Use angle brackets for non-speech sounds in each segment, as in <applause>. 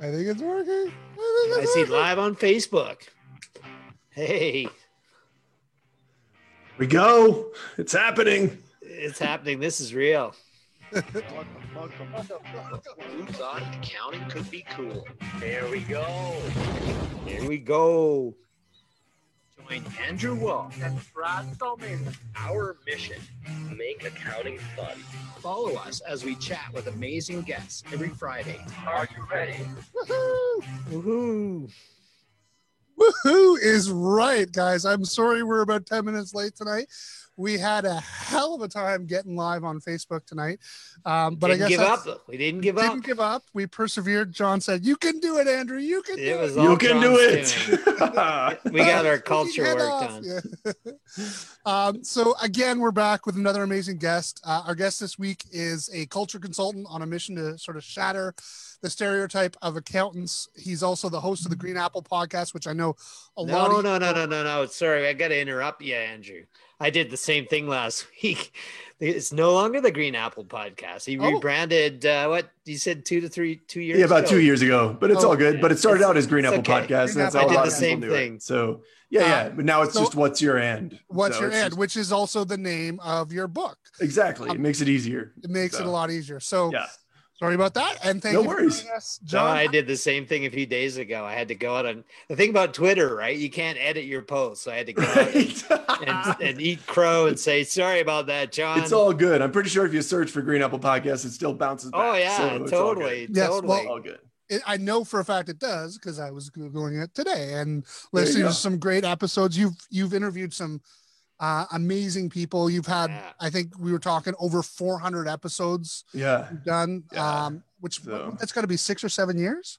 I think it's working. I, think I it's see working. live on Facebook. Hey, We go. It's happening. it's happening. This is real. Who thought accounting could be cool? There we go. Here we go. Join Andrew Wall and Brad Domin. Our mission make accounting fun. Follow us as we chat with amazing guests every Friday. Are you ready? Woohoo! Woohoo. Woohoo is right, guys. I'm sorry we're about 10 minutes late tonight. We had a hell of a time getting live on Facebook tonight. Um, but didn't I guess give up. though. We didn't give up. We didn't give up. We persevered. John said, You can do it, Andrew. You can do It was it. You can do it. <laughs> We got our <laughs> culture work off. done. Yeah. <laughs> um, so again, we're back with another amazing guest. Uh, our guest this week is a culture consultant on a mission to sort of shatter the stereotype of accountants. He's also the host of the Green Apple podcast, which I know a lot. No, of no, no, no, no, no. Sorry, I got to interrupt you, Andrew. I did the same thing last <laughs> week. It's no longer the Green Apple podcast. He Oh. rebranded. Uh, what you said, two to three, two years. Yeah, about ago? two years ago, but it's Oh, all good. But it started it's- out as Green Apple okay. Podcast, and that's Green how Apple. I did the same thing. it. So yeah, yeah. Uh, But now it's so- just what's your and? What's So your and, just- which is also the name of your book. exactly. It Um, makes it easier. It makes it a lot easier. So Yeah. Sorry about that. And thank No you worries. for joining us, No, John. I did the same thing a few days ago. I had to go out on the thing about Twitter, right? You can't edit your posts, so I had to go out and, <laughs> and, and eat crow and say sorry about that, John. it's all good. I'm pretty sure if you search for Green Apple Podcast, it still bounces back. oh yeah, So it's all good. totally, Yes, totally. well, All good. it, I know for a fact it does because I was googling it today and There listening to some great episodes. You've you've interviewed some uh, amazing people. You've had, Yeah. I think we were talking over 400 episodes Yeah. done, Yeah. um, which So- that's got to be six or seven years.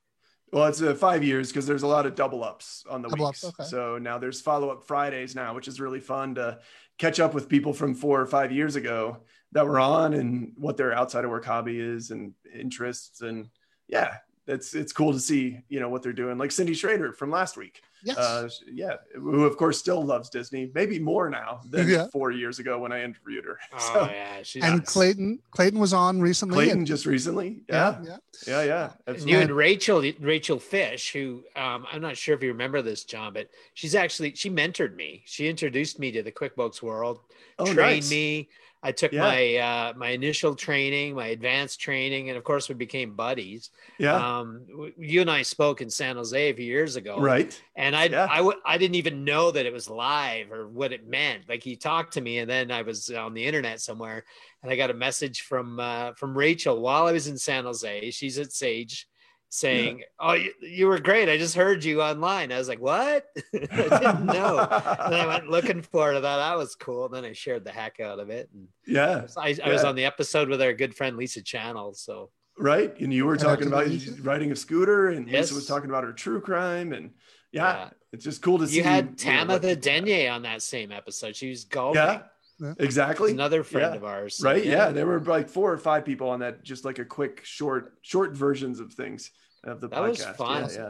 Well, it's uh, five years because there's a lot of double ups on the Double weeks. ups, okay. So now there's follow up Fridays now, which is really fun to catch up with people from four or five years ago that were on and what their outside of work hobby is and interests. And yeah, it's it's cool to see you know what they're doing. Like Cindy Schrader from last week. Yes. Uh, yeah, who of course still loves Disney, maybe more now than Yeah. four years ago when I interviewed her. Oh So yeah, she's and yes. Clayton, Clayton was on recently. Clayton and- just recently. Yeah, yeah. yeah, yeah. And you and Rachel, Rachel Fish, who um, I'm not sure if you remember this, John, but she's actually she mentored me. She introduced me to the QuickBooks world, Oh, trained nice. me. I took Yeah. my uh, my initial training, my advanced training, and of course we became buddies. Yeah, Um, you and I spoke in San Jose a few years ago, right. And I Yeah. I w- I didn't even know that it was live or what it meant. Like he talked to me, and then I was on the internet somewhere, and I got a message from uh, from Rachel while I was in San Jose. She's at Sage, saying, "Oh, you, you were great. I just heard you online." I was like, "What?" <laughs> I didn't know. and I went looking for it. I thought that was cool. Then I shared the heck out of it. And yeah, I, I was Yeah. on the episode with our good friend Lisa Channel. So right. And you were talking about riding a scooter, and Yes. Lisa was talking about her true crime, and yeah, Yeah. it's just cool to see. you had know, what Tamitha. Denye on that same episode. She was golfing. Yeah, Yeah. exactly. Another friend Yeah. of ours. Right. Yeah. there were like four or five people on that, just like a quick, short, short versions of things of the That was podcast. fun. Yeah, yeah.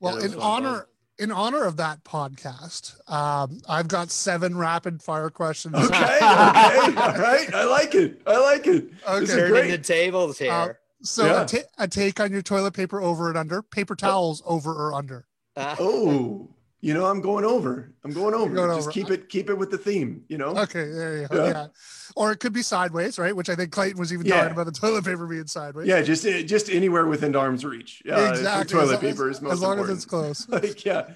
Well, that in was fun. honor in honor of that podcast, um, I've got seven rapid fire questions. Okay. Okay. <laughs> All right. I like it. I like it. Okay. is Turning great. the tables here. Uh, So Yeah. a, take on your toilet paper over and under, paper towels over or under. Uh, Oh, you know, I'm going over. I'm going over. going Just over. keep it, keep it with the theme. You know. Okay, there you go. Yeah. Yeah. Or it could be sideways, right? Which I think Clayton was even Yeah. talking about the toilet paper being sideways. Yeah, just just anywhere within arm's reach. Yeah, exactly. Toilet as, long- paper is most as long important. as it's close. <laughs> like, yeah.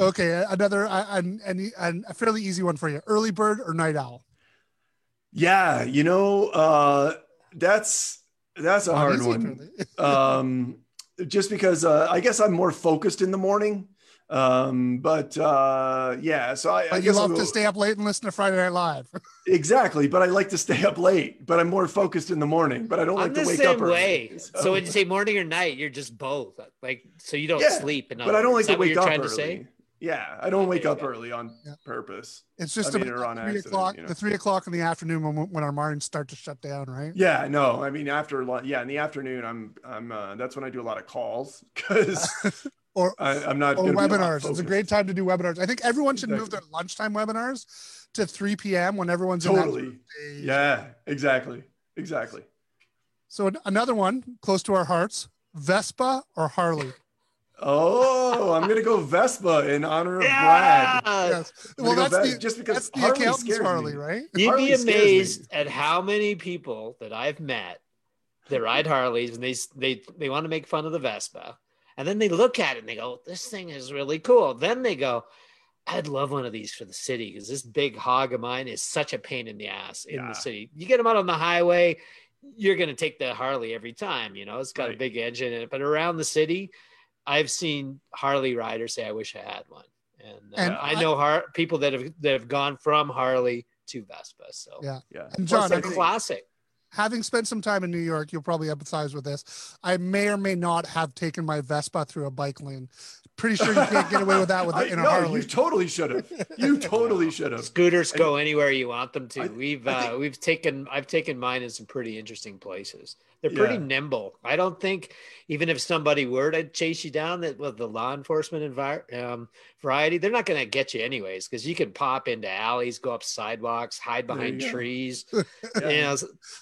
Okay, another and an, an, an, a fairly easy one for you: early bird or night owl? Yeah, you know, uh, that's that's a hard one. <laughs> Um, just because uh, I guess I'm more focused in the morning. Um, but uh, yeah, so I, I But you I'll love to stay up late and listen to Friday Night Live. <laughs> exactly. But I like to stay up late. But I'm more focused in the morning. But I don't like I'm to the wake same up early. way. <laughs> So, when you say morning or night, you're just both. Like, so you don't Yeah, sleep. In but I don't like to what wake you're up trying early. to say? Yeah, I don't Okay, wake up early on Yeah. purpose. It's just I mean, about on three accident, o'clock, you know. the three o'clock in the afternoon when, when our minds start to shut down, right? Yeah, no, I mean after lunch. Yeah, in the afternoon, I'm I'm uh, that's when I do a lot of calls <laughs> because Or I'm not or gonna be a lot webinars. It's a great time to do webinars. I think everyone should move their lunchtime webinars to 3 p.m. when everyone's in that Totally. Yeah, exactly, exactly. So another one close to our hearts: Vespa or Harley? Oh, I'm gonna go Vespa in honor of Brad. Yes. Well, gonna that's go the just because that's the Harley accountant's scares Harley, me. right? You'd Harley be scares me. amazed at how many people that I've met that ride Harleys and they they they want to make fun of the Vespa, and then they look at it and they go, "This thing is really cool." Then they go, "I'd love one of these for the city because this big hog of mine is such a pain in the ass in Yeah. the city. You get them out on the highway, you're gonna take the Harley every time. You know, it's got a big engine in it, but around the city." I've seen Harley riders say, "I wish I had one," and, uh, And I I- know har- people that have that have gone from Harley to Vespa. So Yeah. Yeah. And Plus, John, it's I a think- classic. Having spent some time in New York, you'll probably empathize with this. I may or may not have taken my Vespa through a bike lane. Pretty sure you can't get away with that with <laughs> I, in a no, Harley. you totally should have. You <laughs> totally should have. Scooters go anywhere you want them to. I- we've I uh, we've taken I've taken mine in some pretty interesting places. They're pretty Yeah. nimble. I don't think even if somebody were to chase you down that with the law enforcement envir- um, variety, they're not going to get you anyways because you can pop into alleys, go up sidewalks, hide behind you trees. <laughs> Yeah. You know,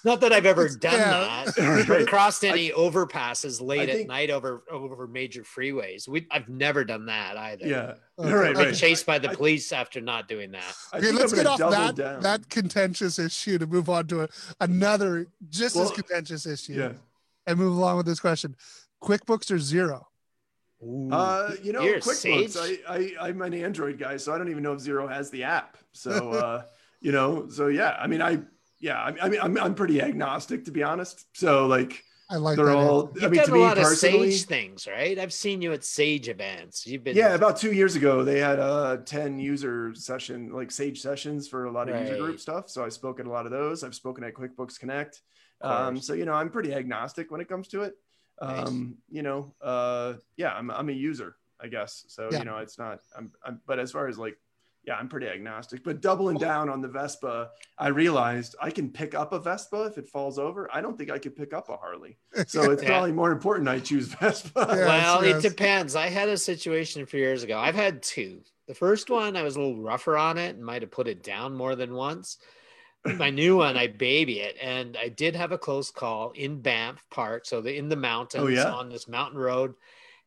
not that I've ever done Yeah. that. <laughs> or crossed any overpasses late I at think- night over over major freeways. We I've never done that either. Yeah. Okay. Right. Been Right. chased by the I- police after not doing that. Okay, let's get off that down. that contentious issue to move on to a, another just as contentious issue Yeah. and move along with this question. QuickBooks or Xero? Uh, you know, You're QuickBooks. sage. I, I I'm an Android guy, so I don't even know if Xero has the app. So, <laughs> uh, you know, so yeah. I mean, I yeah. I, I mean, I'm I'm pretty agnostic to be honest. So like, I like they're that. all. You've I mean, done to a me lot of personally, Sage things, right? I've seen you at Sage events. You've been yeah. About two years ago, they had a 10 user session, like Sage sessions for a lot of user group stuff. So I spoke at a lot of those. I've spoken at QuickBooks Connect. Of Um, so you know, I'm pretty agnostic when it comes to it. Nice. Um, you know, uh, yeah, I'm I'm a user, I guess. So Yeah. you know, it's not. I'm, I'm. But as far as like, yeah, I'm pretty agnostic. But doubling down on the Vespa, I realized I can pick up a Vespa if it falls over. I don't think I could pick up a Harley. <laughs> So it's Yeah. probably more important I choose Vespa. Yeah. well, yes. it depends. I had a situation a few years ago. I've had two. The first one, I was a little rougher on it and might have put it down more than once. My new one, I baby it, and I did have a close call in Banff Park, so the in the mountains Oh, yeah? on this mountain road,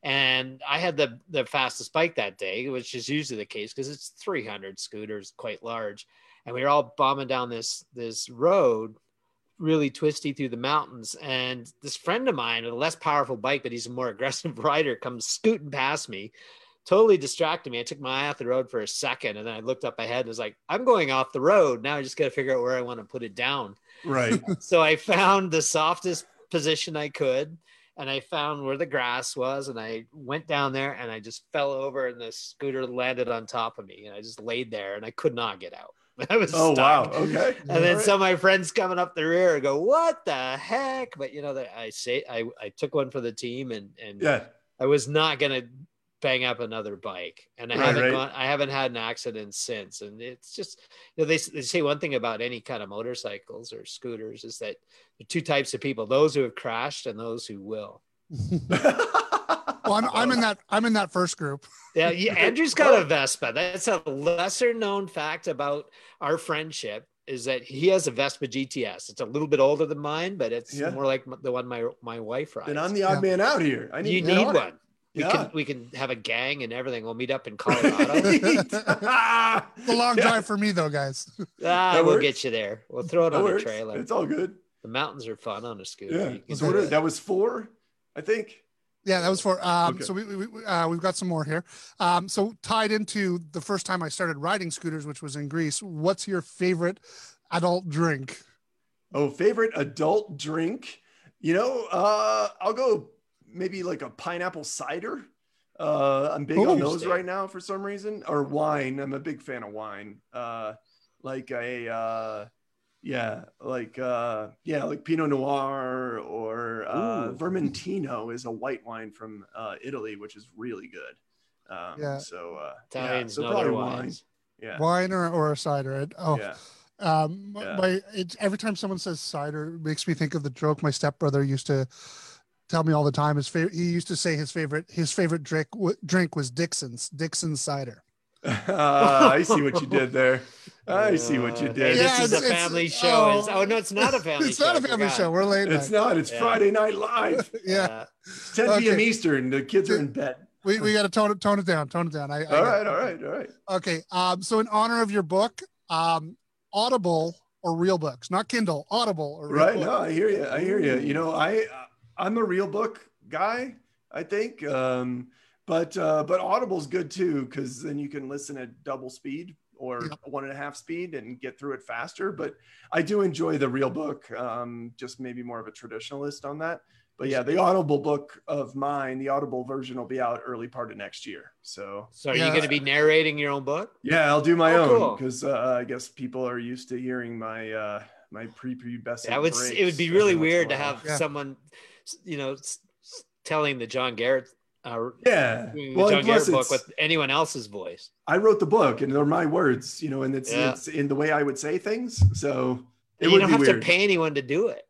and I had the the fastest bike that day, which is usually the case because it's 300 scooters, quite large, and we were all bombing down this this road, really twisty through the mountains, and this friend of mine, a less powerful bike, but he's a more <laughs> aggressive rider, comes scooting past me totally distracted me. I took my eye off the road for a second and then I looked up ahead and was like, I'm going off the road. Now I just got to figure out where I want to put it down. right. <laughs> So I found the softest position I could and I found where the grass was and I went down there and I just fell over and the scooter landed on top of me and I just laid there and I could not get out. <laughs> I was Oh stuck. wow. Okay. And then All right. some of my friends coming up the rear go, "What the heck?" But you know that I say I, I took one for the team, and and Yeah. I was not gonna bang up another bike, and I Right, haven't right. gone. I haven't had an accident since, and it's just you know they they say one thing about any kind of motorcycles or scooters is that there are two types of people: those who have crashed and those who will. <laughs> <laughs> Well, I'm, I'm in that I'm in that first group. Yeah, <laughs> yeah, Andrew's got a Vespa. That's a lesser known fact about our friendship is that he has a Vespa GTS. It's a little bit older than mine, but it's Yeah. more like the one my my wife rides. then I'm the odd Yeah. man out here. I need you need on one. We Yeah. can we can have a gang and everything. We'll meet up in <laughs> Colorado. ah, It's <laughs> a long Yeah. drive for me though, guys. <laughs> ah, That we'll works. get you there. We'll throw it that on works. a trailer. It's all good. The mountains are fun on a scooter. Yeah. So what do are- it. that was four, I think. Yeah, that was for. Um, Okay. So we, we we, uh, we've got some more here. Um, so tied into the first time I started riding scooters, which was in Greece. What's your favorite adult drink? Oh, favorite adult drink? You know, uh, I'll go maybe like a pineapple cider. Uh, I'm big on those right now for some reason, or wine. I'm a big fan of wine. Uh, like a, uh, yeah, like uh, yeah, like Pinot Noir or uh, Ooh. Vermentino is a white wine from uh, Italy, which is really good. Um, Yeah. So uh, yeah, so probably wine. wines. Yeah. Wine or, or a cider? It- Oh, Yeah. um, Yeah. my it's every time someone says cider, it makes me think of the joke my stepbrother used to tell me all the time. His favorite, he used to say his favorite his favorite drink w- drink was Dixon's Dixon's cider. Uh, <laughs> I see what you did there. <laughs> I see what you Uh, did. Hey, Yeah, this is a it's- it's- family show. oh. Oh, no, it's not a <laughs> family it's show. not a I family show. We're late. It's night. not. It's Yeah. Friday Night Live. yeah, 10 Okay. p.m. Eastern. The kids are in bed. we, we got to tone it tone it down. Tone it down. I, I All right, all right, all right. Okay. Um, so in honor of your book, um, Audible or real books, not Kindle, Audible or real Right. book. No, I hear you. I hear you. You know, I I'm a real book guy. I think, um, but uh, but Audible's good too because then you can listen at double speed or Yep. one and a half speed and get through it faster. But I do enjoy the real book. Um, just maybe more of a traditionalist on that. But yeah, the Audible book of mine, the Audible version will be out early part of next year. So So are Yeah. you going to be narrating your own book? yeah, I'll do my Oh, own cool. because uh, I guess people are used to hearing my uh, my pre-pubescent. That would it would be really every once in a weird to have Yeah. someone, you know, s- s- telling the John Garrett, uh, Yeah. Well, the and John Garrett book with anyone else's voice. I wrote the book and they're my words, you know, and it's Yeah. it's in the way I would say things. So it you would don't be have weird. to pay anyone to do it.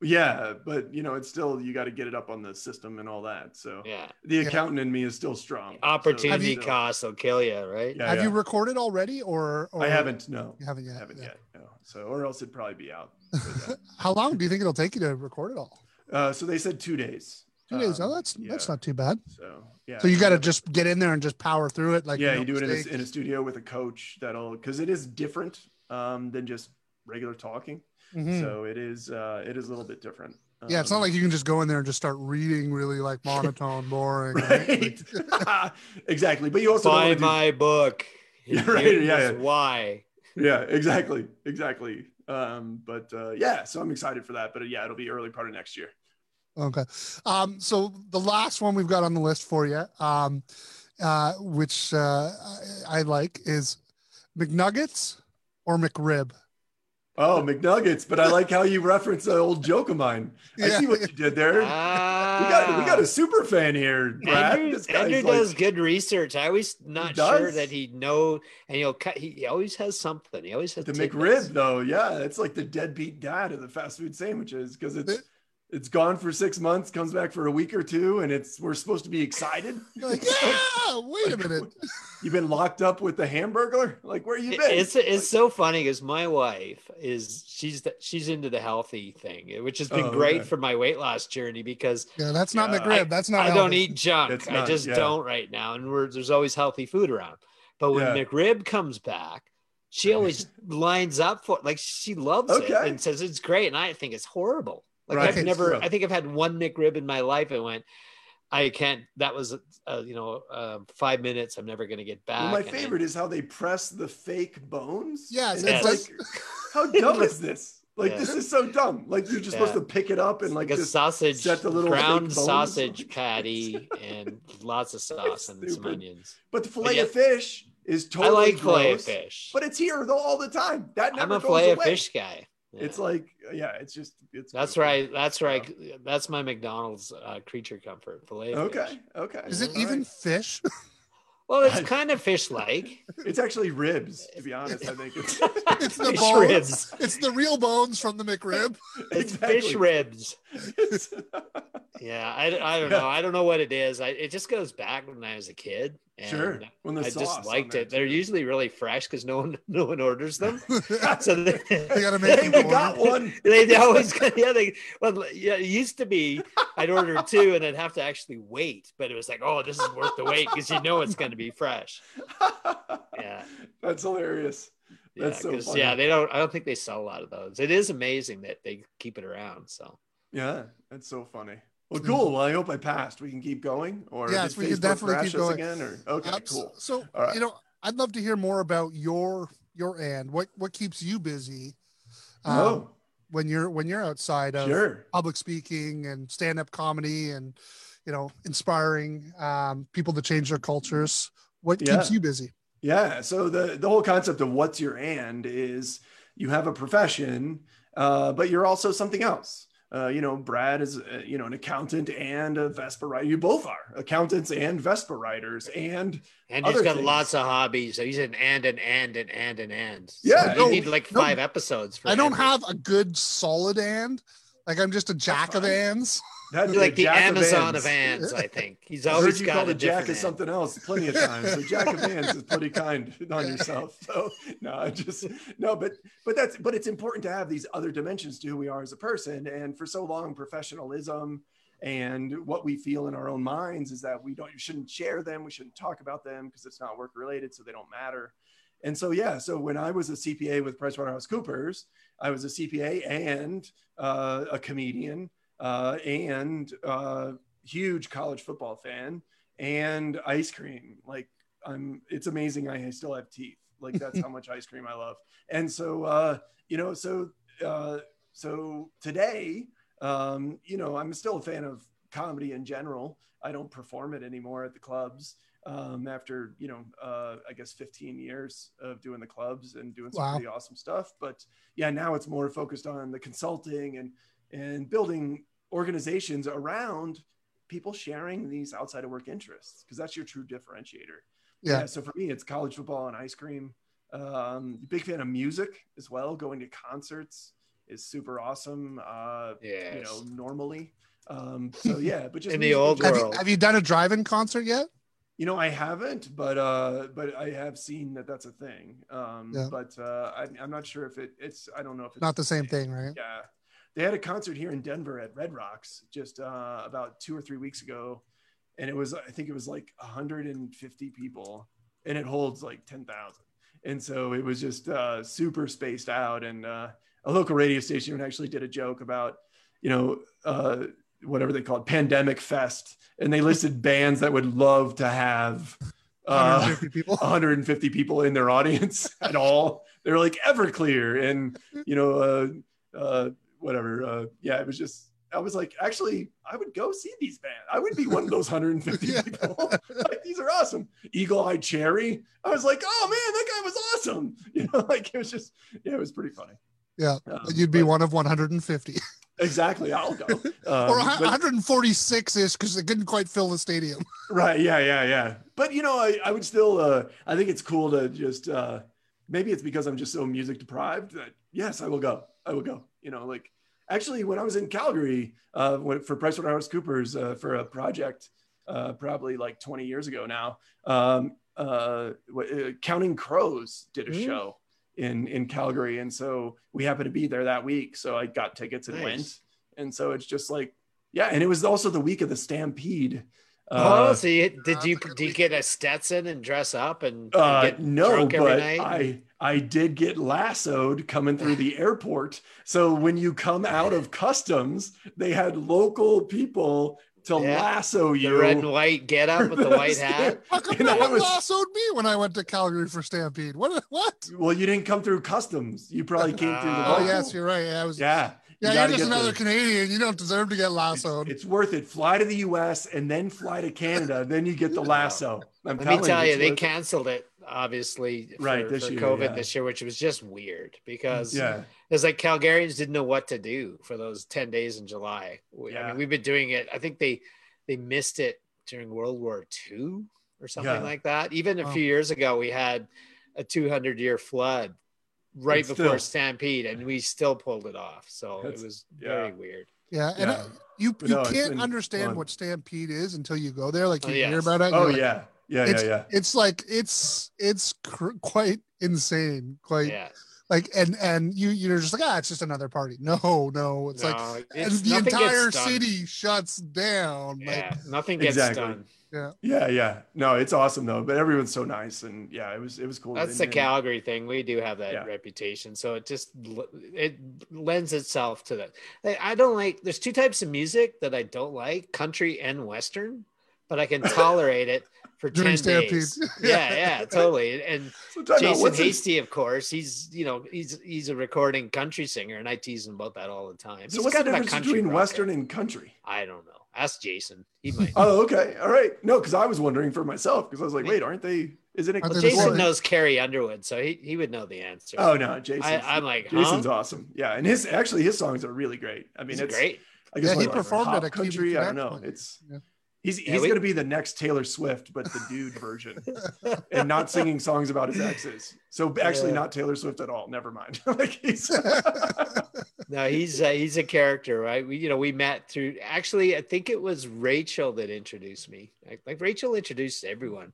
Yeah, but you know, it's still you got to get it up on the system and all that. So Yeah, the Yeah. accountant in me is still strong. So opportunity still- cost will kill you, right? Yeah, Have yeah. you recorded already or, or I haven't. No, You haven't I yet. haven't yeah. yet. No. So or else it'd probably be out. <laughs> How long do you think it'll take you to record it all? Uh, so they said two days. Two days. Um, oh, that's that's not too bad. So yeah. So you got to just get in there and just power through it. Like yeah, no you do it in a, in a studio with a coach that'll because it is different um, than just regular talking. Mhm. So it is uh, it is a little bit different. yeah, it's not Um, like you can just go in there and just start reading really like monotone, <laughs> boring. right? right. <laughs> exactly. But you also don't Buy do- my book. <laughs> Yeah, right, Here's yeah, yeah. Why? yeah, exactly, exactly. Um, but uh, yeah, so I'm excited for that. But uh, yeah, it'll be early part of next year. Okay. Um, so the last one we've got on the list for you, um, uh, which uh, I, I like, is McNuggets or McRib. Oh, McNuggets! But I like how you reference an old joke of mine. I Yeah. see what you did there. we got we got a super fan here, Brad. Andrew, this guy's Andrew like, does good research. I always not sure that he know, and he'll cut. He, he always has something. He always has the tidbits. McRib though. Yeah, it's like the deadbeat dad of the fast food sandwiches because it's it's gone for six months, comes back for a week or two, and it's we're supposed to be excited. <laughs> Like, yeah, wait a minute. <laughs> You've been locked up with the hamburger. Like where you It- been? It's it's so funny because my wife is she's the, she's into the healthy thing, which has been Oh, great okay. for my weight loss journey because Yeah, that's not Yeah, McRib. that's not. I don't eat junk. It's I just yeah. don't right now, and we're, there's always healthy food around. But when Yeah. McRib comes back, she always lines up for like she loves it and says it's great, and I think it's horrible. Like Right. I've never, True. I think I've had one McRib in my life and went, I can't. That was, uh, you know, uh, five minutes. I'm never going to get back. Well, my and I- favorite is how they press the fake bones. Yes, And it's it's like, how <laughs> dumb is this? Like, Yeah. this is so dumb. Like, you're just supposed to pick it up and like like a sausage, set the little ground sausage <laughs> patty, and lots of sauce and some onions. But the fillet yeah. of fish is totally. I totally like filet of fish. but it's here though all the time. That never I'm a goes filet of away. fish guy. Yeah. It's like, yeah, it's just it's. That's goofy. right. That's right. That's my McDonald's uh, creature comfort filet. Okay, fish. okay. Is it all even right. fish? <laughs> Well, it's kind of fish-like. It's actually ribs. To be honest, I think it's. <laughs> It's the Fish bones. ribs. It's the real bones from the McRib. <laughs> It's Exactly. fish ribs. Yeah, I, I don't know. I don't know what it is. I, it just goes back when I was a kid. And Sure. When the I sauce just liked it. They're too. usually really fresh because no one <laughs> no one orders them. <laughs> So they, <laughs> They gotta make Hey, them we got one. they, they always yeah they well yeah it used to be I'd order two and I'd have to actually wait, but it was like oh this is worth the wait because you know it's going to be fresh. Yeah. That's hilarious. Yeah, That's so 'cause, funny. yeah, they don't. I don't think they sell a lot of those. It is amazing that they keep it around. So Yeah, that's so funny. Well, cool. Well, I hope I passed. We can keep going, or Yes, we can Facebook definitely keep going. again, or okay, so- cool. So, right. you know, I'd love to hear more about your your and What what keeps you busy um, oh, when you're when you're outside of sure. public speaking and stand up comedy and you know inspiring um, people to change their cultures? What keeps you busy? Yeah. So the the whole concept of what's your and is you have a profession, uh, but you're also something else. Uh, you know, Brad is uh, you know an accountant and a Vespa writer. You both are accountants and Vespa writers, and and he's Other got things. lots of hobbies. So he's an and and and and and and and. So Yeah, you no, need like no, five episodes. For I don't every- have a good solid and like I'm just a jack of ands. <laughs> That's like the Jack Amazon of Vans. I think. He's <laughs> always you got called a a jack ant. something else plenty of times. So Jack of <laughs> Hands is pretty kind on yourself. So no, I just no, but but that's but it's important to have these other dimensions to who we are as a person. And for so long, professionalism and what we feel in our own minds is that we don't you shouldn't share them, we shouldn't talk about them because it's not work related, so they don't matter. And so yeah, so when I was a CPA with PricewaterhouseCoopers, I was a CPA and uh, a comedian uh, and uh, huge college football fan and ice cream. Like I'm, it's amazing. I still have teeth. Like that's how <laughs> much ice cream I love. And so, uh, you know, so, uh, so today, um, you know, I'm still a fan of comedy in general. I don't perform it anymore at the clubs. Um, after, you know, uh, I guess 15 years of doing the clubs and doing some Wow. pretty awesome stuff. But yeah, now it's more focused on the consulting and, and building organizations around people sharing these outside of work interests because that's your true differentiator. Yeah. So for me, it's college football and ice cream. Um, big fan of music as well. Going to concerts is super awesome. Uh, You know, normally. Um, <laughs> so yeah, but just In the old general. Have you, world. have you done a drive-in concert yet? You know, I haven't, but uh, but I have seen that that's a thing. Um, Yeah. But uh, I, I'm not sure if it, it's. I don't know if it's Not the same thing, right? Yeah, they had a concert here in Denver at Red Rocks just uh, about two or three weeks ago, and it was I think it was like 150 people, and it holds like 10,000, and so it was just uh, super spaced out. And uh, a local radio station actually did a joke about, you know. Uh, whatever they called it, pandemic fest, and they listed <laughs> bands that would love to have uh, 150 people. 150 people in their audience <laughs> at all. They're like Everclear and you know, uh, uh, whatever. Uh, yeah, it was just. I was like, actually, I would go see these bands. I would be one of those 150 <laughs> Yeah. people. like, these are awesome. Eagle Eye Cherry. I was like, oh man, that guy was awesome. <laughs> You know, like it was just, yeah, it was pretty funny. Yeah, Um, You'd be but- one of 150 <laughs> exactly. I'll go. Um, or 146 ish because they couldn't quite fill the stadium. Right. Yeah. Yeah. Yeah. But you know, I, I would still. Uh, I think it's cool to just. Uh, maybe it's because I'm just so music deprived that yes, I will go. I will go. You know, like actually when I was in Calgary uh, when, for PricewaterhouseCoopers uh, for a project, uh, probably like 20 years ago now. Um, uh, uh, Counting Crows did a Mm. show in in Calgary, and so we happened to be there that week. So I got tickets and Nice. went. And so it's just like, yeah, and it was also the week of the Stampede. oh, Uh, so you, did you did you get a Stetson and dress up and, and Uh, get no, drunk every but night? I I did get lassoed coming through the airport. So when you come out of customs, they had local people to Yeah. lasso the you. red and white get up with the <laughs> white hat. How come And no one was- lassoed me when I went to Calgary for Stampede? What? What? Well, you didn't come through customs. You probably came through the. Oh, Oh, yes, you're right. Yeah, I was. Yeah, Yeah. you you're just another the- Canadian. You don't deserve to get lassoed. it's worth it. Fly to the U.S. and then fly to Canada. then you get the <laughs> lasso. I'm Let me telling tell you, it's they worth it. canceled it obviously for, Right, this for year, COVID yeah. this year, which was just weird because Yeah. it's like Calgarians didn't know what to do for those 10 days in July. We, I mean, we've been doing it. I think they they missed it during World War II or something Yeah. like that. Even a Wow. few years ago, we had a 200 year flood right And before still- Stampede, and we still pulled it off. So it was yeah. very weird. yeah, and Yeah. uh, you you no, can't understand fun. what Stampede is until you go there. Like Oh, you hear about it. Oh you're like, yeah. Yeah. it's Yeah. Yeah. it's like it's it's cr- quite insane. Quite yeah. like and and you you're just like ah, it's just another party. <laughs> No, no, it's like No, and it's- the entire city shuts down. Like, Yeah, nothing gets Exactly. done. Yeah, yeah. Yeah. No, it's awesome though. But everyone's so nice, and yeah, it was it was cool. That's And- the and- Calgary thing. We do have that Yeah. reputation, so it just it lends itself to that. I- I don't like. There's two types of music that I don't like: country and western. But I can <laughs> tolerate it for During ten Stampede. days. <laughs> Yeah, yeah, totally. And So Jason what's it- Hasty, of course, he's you know he's he's a recording country singer, and I tease him about that all the time. So He's what's the kind of a difference between rocker. Western and country? I don't know. Ask Jason. He might. Oh, okay, all right. No, because I was wondering for myself because I was like, wait, aren't they? Isn't it? Well, Jason same? knows Carrie Underwood, so he, he would know the answer. Oh no, Jason. I, I'm like, huh? Jason's awesome. Yeah, and his actually his songs are really great. I mean, He's it's great. I guess Yeah, he performed pop at a country. I don't know. It's Yeah. He's Yeah, he's we- gonna be the next Taylor Swift, but the dude <laughs> version, and not singing songs about his exes. So actually, Yeah. not Taylor Swift at all. Never mind. <laughs> like he's <laughs> No, he's uh, he's a character, right? We you know we met through. Actually, I think it was Rachel that introduced me. Like, like Rachel introduced everyone.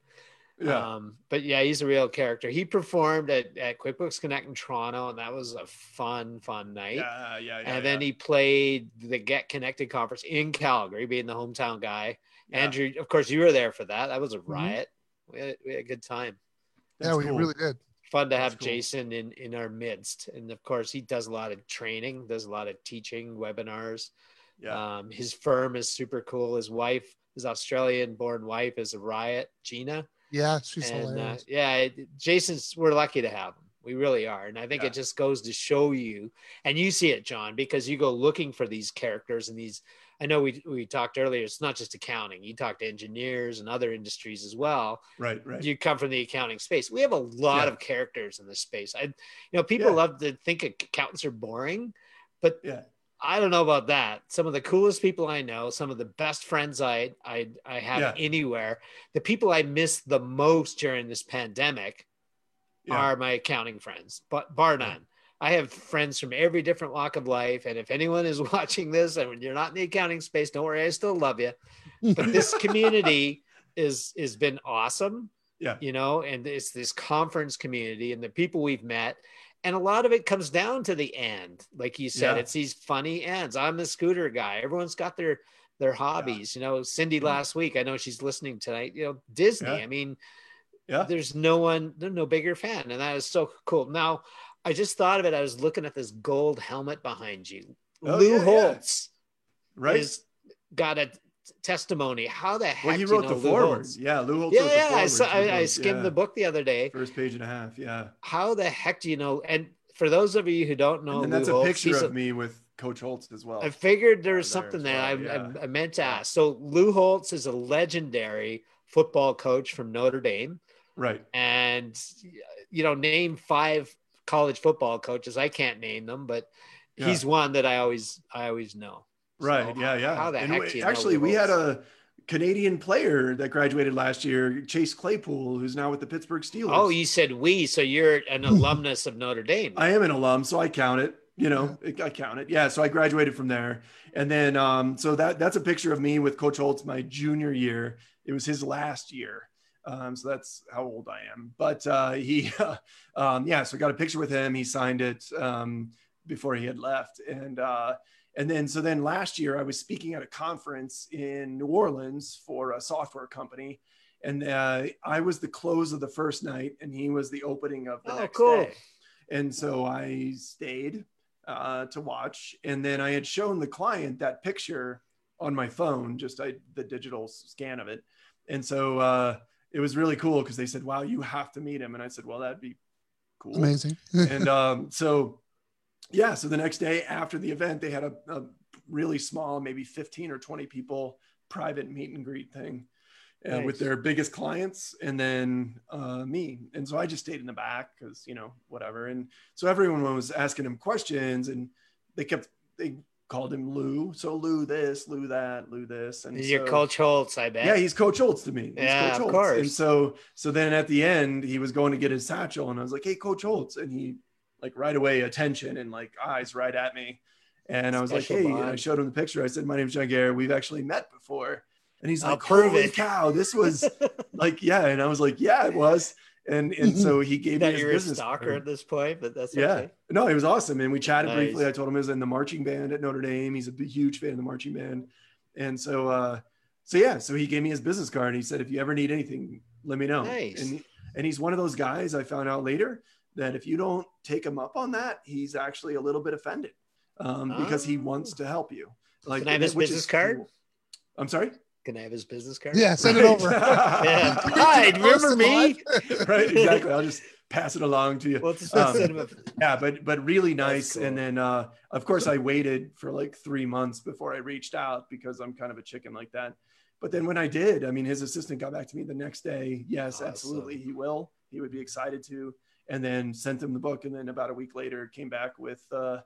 yeah, Um, but yeah, he's a real character. He performed at, at QuickBooks Connect in Toronto, and that was a fun, fun night. yeah, yeah, yeah. and then yeah. he played the Get Connected conference in Calgary, being the hometown guy. Yeah. Andrew, of course, you were there for that. That was a Mm-hmm. riot. We, had, we had a good time. yeah, we cool. really did. Fun to have cool. Jason in in our midst, and of course, he does a lot of training, does a lot of teaching, webinars. Yeah, Um, his firm is super cool. His wife, his Australian-born wife, is a riot, Gina. Yeah, she's and uh, yeah, it, Jason's. We're lucky to have him. We really are, and I think Yeah. it just goes to show you, and you see it, John, because you go looking for these characters and these. I know we we talked earlier. It's not just accounting. You talk to engineers and other industries as well. right, right. You come from the accounting space. We have a lot Yeah. of characters in this space. I, you know, people Yeah. love to think accountants are boring, but yeah, I don't know about that. Some of the coolest people I know, some of the best friends I I I have Yeah. anywhere, the people I miss the most during this pandemic yeah. are my accounting friends, but bar none. I have friends from every different walk of life, and if anyone is <laughs> watching this and you're not in the accounting space, don't worry, I still love you. But this <laughs> community is has been awesome, Yeah. you know, and it's this conference community and the people we've met. And a lot of it comes down to the end. Like you said, Yeah. it's these funny ends. I'm the scooter guy. Everyone's got their their hobbies. You know, Cindy last week, I know she's listening tonight. You know, Disney. Yeah. I mean, Yeah. there's no one, there's no bigger fan. And that is so cool. Now, I just thought of it. I was looking at this gold helmet behind you. Oh, Lou yeah, yeah. Holtz right. is got a testimony. How the heck well, he do you wrote know the Lou foreword. Yeah, Lou Holtz Yeah, wrote the yeah. I, saw, I, I skimmed yeah. the book the other day. First page and a half. Yeah. How the heck do you know? And for those of you who don't know, and that's Lou a Holtz, picture of a- me with Coach Holtz as well. I figured there was there something there I, yeah. I, I meant to ask. So Lou Holtz is a legendary football coach from Notre Dame, right. and you know, name five college football coaches. I can't name them, but Yeah. he's one that I always I always know. Right. So yeah. Yeah. How the And heck we- actually, we had a Canadian player that graduated last year, Chase Claypool, who's now with the Pittsburgh Steelers. Oh, you said we, so you're an <laughs> alumnus of Notre Dame. I am an alum, so I count it. You know, I count it. Yeah. So I graduated from there, and then um, so that that's a picture of me with Coach Holtz my junior year. It was his last year. Um, so that's how old I am. But uh, he, <laughs> um, yeah. So I got a picture with him. He signed it um, before he had left, and uh, and then so then last year I was speaking at a conference in New Orleans for a software company. And uh, I was the close of the first night, and he was the opening of the Oh, next cool. day. And so I stayed uh, to watch. And then I had shown the client that picture on my phone, just I, the digital scan of it. And so uh, it was really cool because they said, wow, you have to meet him. And I said, well, that'd be cool. Amazing. <laughs> and um, so, yeah, so the next day after the event, they had a, a really small, maybe 15 or 20 people private meet and greet thing uh, with their biggest clients and then uh, me. And so I just stayed in the back because, you know, whatever. And so everyone was asking him questions and they kept, they called him Lou. So Lou this, Lou that, Lou this. And You're so- Coach Holtz, I bet. yeah, he's Coach Holtz to me. He's Yeah, Coach of course. And so, so then at the end, he was going to get his satchel, and I was like, "Hey, Coach Holtz," and he like right away attention and like eyes right at me, and I was Special like, "Hey," and I showed him the picture. I said, "My name's John Garrett. We've actually met before," and he's I'll like, prove "Holy it." cow, this was <laughs> like, yeah," and I was like, "Yeah, it was," and <laughs> and so he gave me that his you're a stalker card. at this point, but that's Yeah. okay. No, it was awesome. And we chatted Nice. briefly. I told him he was in the marching band at Notre Dame. He's a huge fan of the marching band. And so, uh, so yeah, so he gave me his business card and he said, if you ever need anything, let me know. Nice. And, and he's one of those guys I found out later that if you don't take him up on that, he's actually a little bit offended um, because he Oh. wants to help you. Like, Can I have his business card? cool. I'm sorry. Can I have his business card? Yeah, send it over. <laughs> Yeah. Can <laughs> Hi, remember me? <laughs> right. Exactly. I'll just pass it along to you. Well, just Um, send him a- yeah but but really nice cool. and then uh of course i waited for like three months before i reached out because i'm kind of a chicken like that but then when i did i mean his assistant got back to me the next day yes Awesome. absolutely he will he would be excited to and then sent him the book and then about a week later came back with uh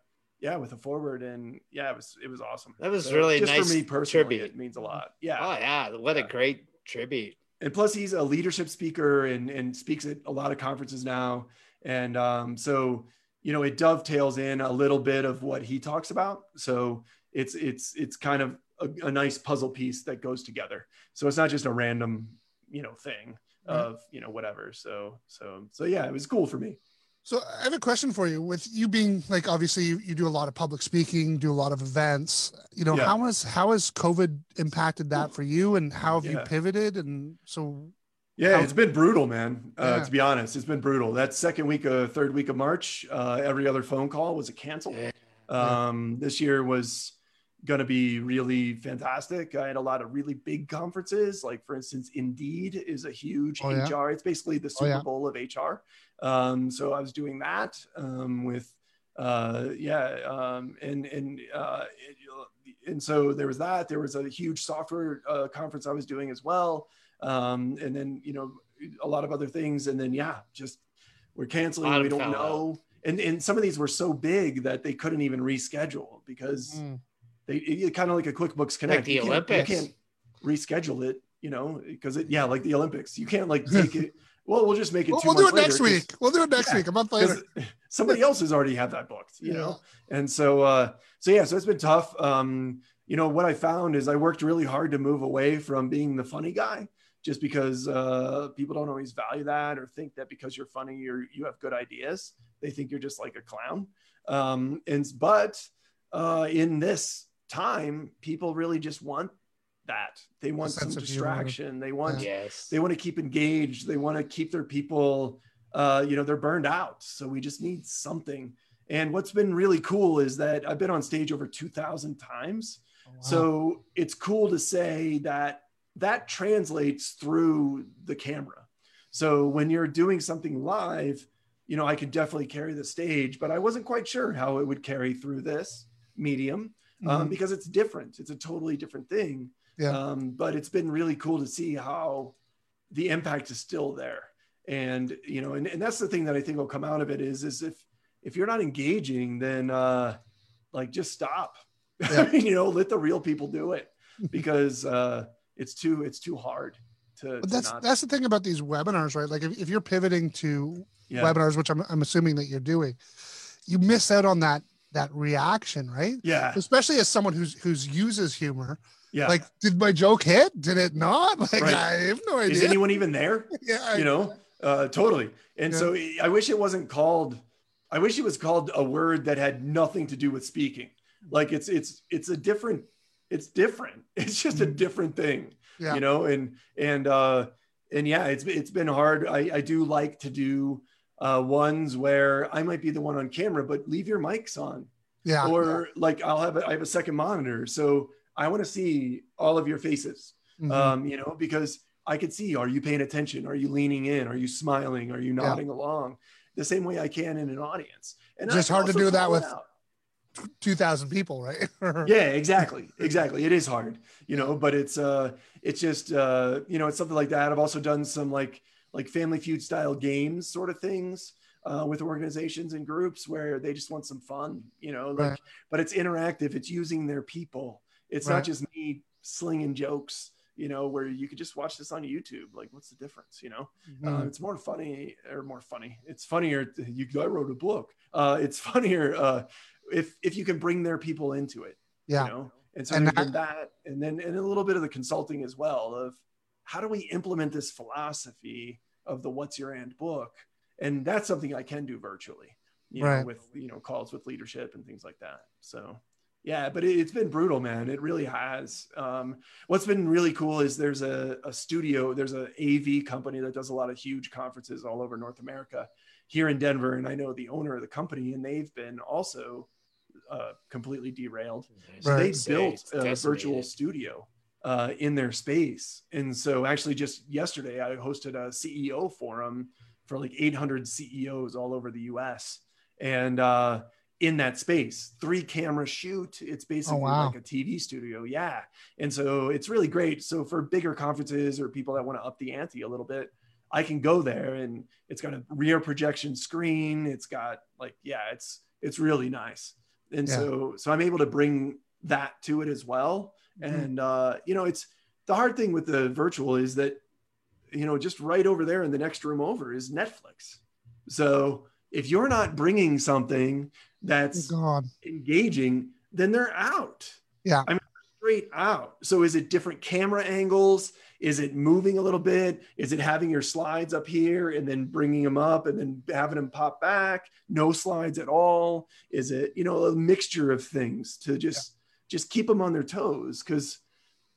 yeah, with a foreword, and yeah, it was it was awesome. That was So, really just nice for me personally. tribute. It means a lot. Yeah, Oh yeah, what a great tribute. and plus he's a leadership speaker and and speaks at a lot of conferences now and um, so you know it dovetails in a little bit of what he talks about so it's it's it's kind of a, a nice puzzle piece that goes together so it's not just a random you know thing of you know whatever so so so yeah it was cool for me So I have a question for you. With you being like, obviously, you, you do a lot of public speaking, do a lot of events. You know, Yeah. how has how has COVID impacted that for you, and how have you pivoted? And so, Yeah, How- it's been brutal, man. Uh, Yeah. To be honest, it's been brutal. That second week of third week of March, uh, every other phone call was a cancel. Yeah. Um, this year was going to be really fantastic. I had a lot of really big conferences, like for instance, Indeed is a huge Oh, yeah? HR. It's basically the Oh, Super yeah. Bowl of HR. Um, so I was doing that um, with, uh, yeah, um, and and uh, it- and so there was that. There was a huge software uh, conference I was doing as well, um, and then you know a lot of other things, and then yeah, just we're canceling. We don't know. And, and some of these were so big that they couldn't even reschedule because Mm. they it, kind of like a QuickBooks Connect. Like the you Olympics. You can't reschedule it, you know, because it yeah, like the Olympics. You can't like <laughs> take it. Well, we'll just make it. we'll, 2 we'll do it next week. We'll do it next Yeah, week, a month later. somebody else has already had that booked, you Yeah. know? And so, uh, so yeah, so it's been tough. Um, you know, what I found is I worked really hard to move away from being the funny guy just because, uh, people don't always value that or think that because you're funny, you're, you have good ideas. They think you're just like a clown. Um, and, but, uh, in this time, people really just want that. They want some sense of humor. distraction. They want, Yes. they want to keep engaged they want to keep their people uh, you know they're burned out so we just need something and what's been really cool is that i've been on stage over 2000 times Oh, wow. so it's cool to say that that translates through the camera so when you're doing something live you know i could definitely carry the stage but i wasn't quite sure how it would carry through this medium um, Mhm. because it's different it's a totally different thing Yeah. um, but it's been really cool to see how the impact is still there and you know and, and that's the thing that i think will come out of it is is if if you're not engaging then uh like just stop Yeah. I <laughs> mean, you know let the real people do it because uh it's too it's too hard to that's not that's the thing about these webinars, right? Like if, if you're pivoting to yeah webinars, which I'm, I'm assuming that you're doing, you miss out on that that reaction, right? yeah Especially as someone who's who's uses humor. Yeah. Like, did my joke hit? Did it not? <laughs> Like, Right. I have no idea. is anyone even there? <laughs> Yeah, I- you know? Uh totally. And so i wish it wasn't called i wish it was called a word that had nothing to do with speaking. Like it's it's it's a different it's different. <laughs> It's just a different thing Yeah. you know? And and uh and yeah it's it's been hard. I i do like to do uh ones where i might be the one on camera but leave your mics on. Yeah, or like i'll have a, i have a second monitor. So i want to see all of your faces Mhm. um, you know, because I could see, are you paying attention? Are you leaning in? Are you smiling? Are you Yeah. nodding along? The same way I can in an audience. And Just hard to do that with- out. two thousand people, right? <laughs> Yeah, exactly. Exactly. It is hard, you know, but it's, uh, it's just, uh, you know, it's something like that. I've also done some like, like family feud style games sort of things. Uh, with organizations and groups where they just want some fun, you know, like, Right. but it's interactive. It's using their people. It's Right. not just me slinging jokes, you know, where you could just watch this on YouTube. Like, what's the difference, you know? Uh, Mhm. it's more funny or more funny. It's funnier. You, I wrote a book. Uh, it's <laughs> funnier uh, if if you can bring their people into it. yeah. You know, and so And that- that, and then and a little bit of the consulting as well of how do we implement this philosophy of the What's Your And book, and that's something I can do virtually. You know, with you know calls with leadership and things like that. So. Yeah, but it, it's been brutal, man. It really has. Um, what's been really cool is there's a, a studio, there's a AV company that does a lot of huge conferences all over North America here in Denver. And I know the owner of the company, and they've been also uh, completely derailed. So Right. they built It's a virtual studio uh, in their space. And so actually just yesterday, I hosted a CEO forum for like 800 CEOs all over the US. And uh, in that space, three camera shoot. It's basically wow. like a TV studio. Yeah. And so it's really great. So for bigger conferences or people that want to up the ante a little bit, I can go there and it's got a rear projection screen. It's got like, yeah, it's, it's really nice. and Yeah. so so i'm able to bring that to it as well Mhm. and uh you know it's the hard thing with the virtual is that you know just right over there in the next room over is netflix so if you're not bringing something that's God. engaging then they're out. Yeah. i mean straight out. So is it different camera angles? Is it moving a little bit? Is it having your slides up here and then bringing them up and then having them pop back? No slides at all? Is it you know a mixture of things to just just keep them on their toes? Because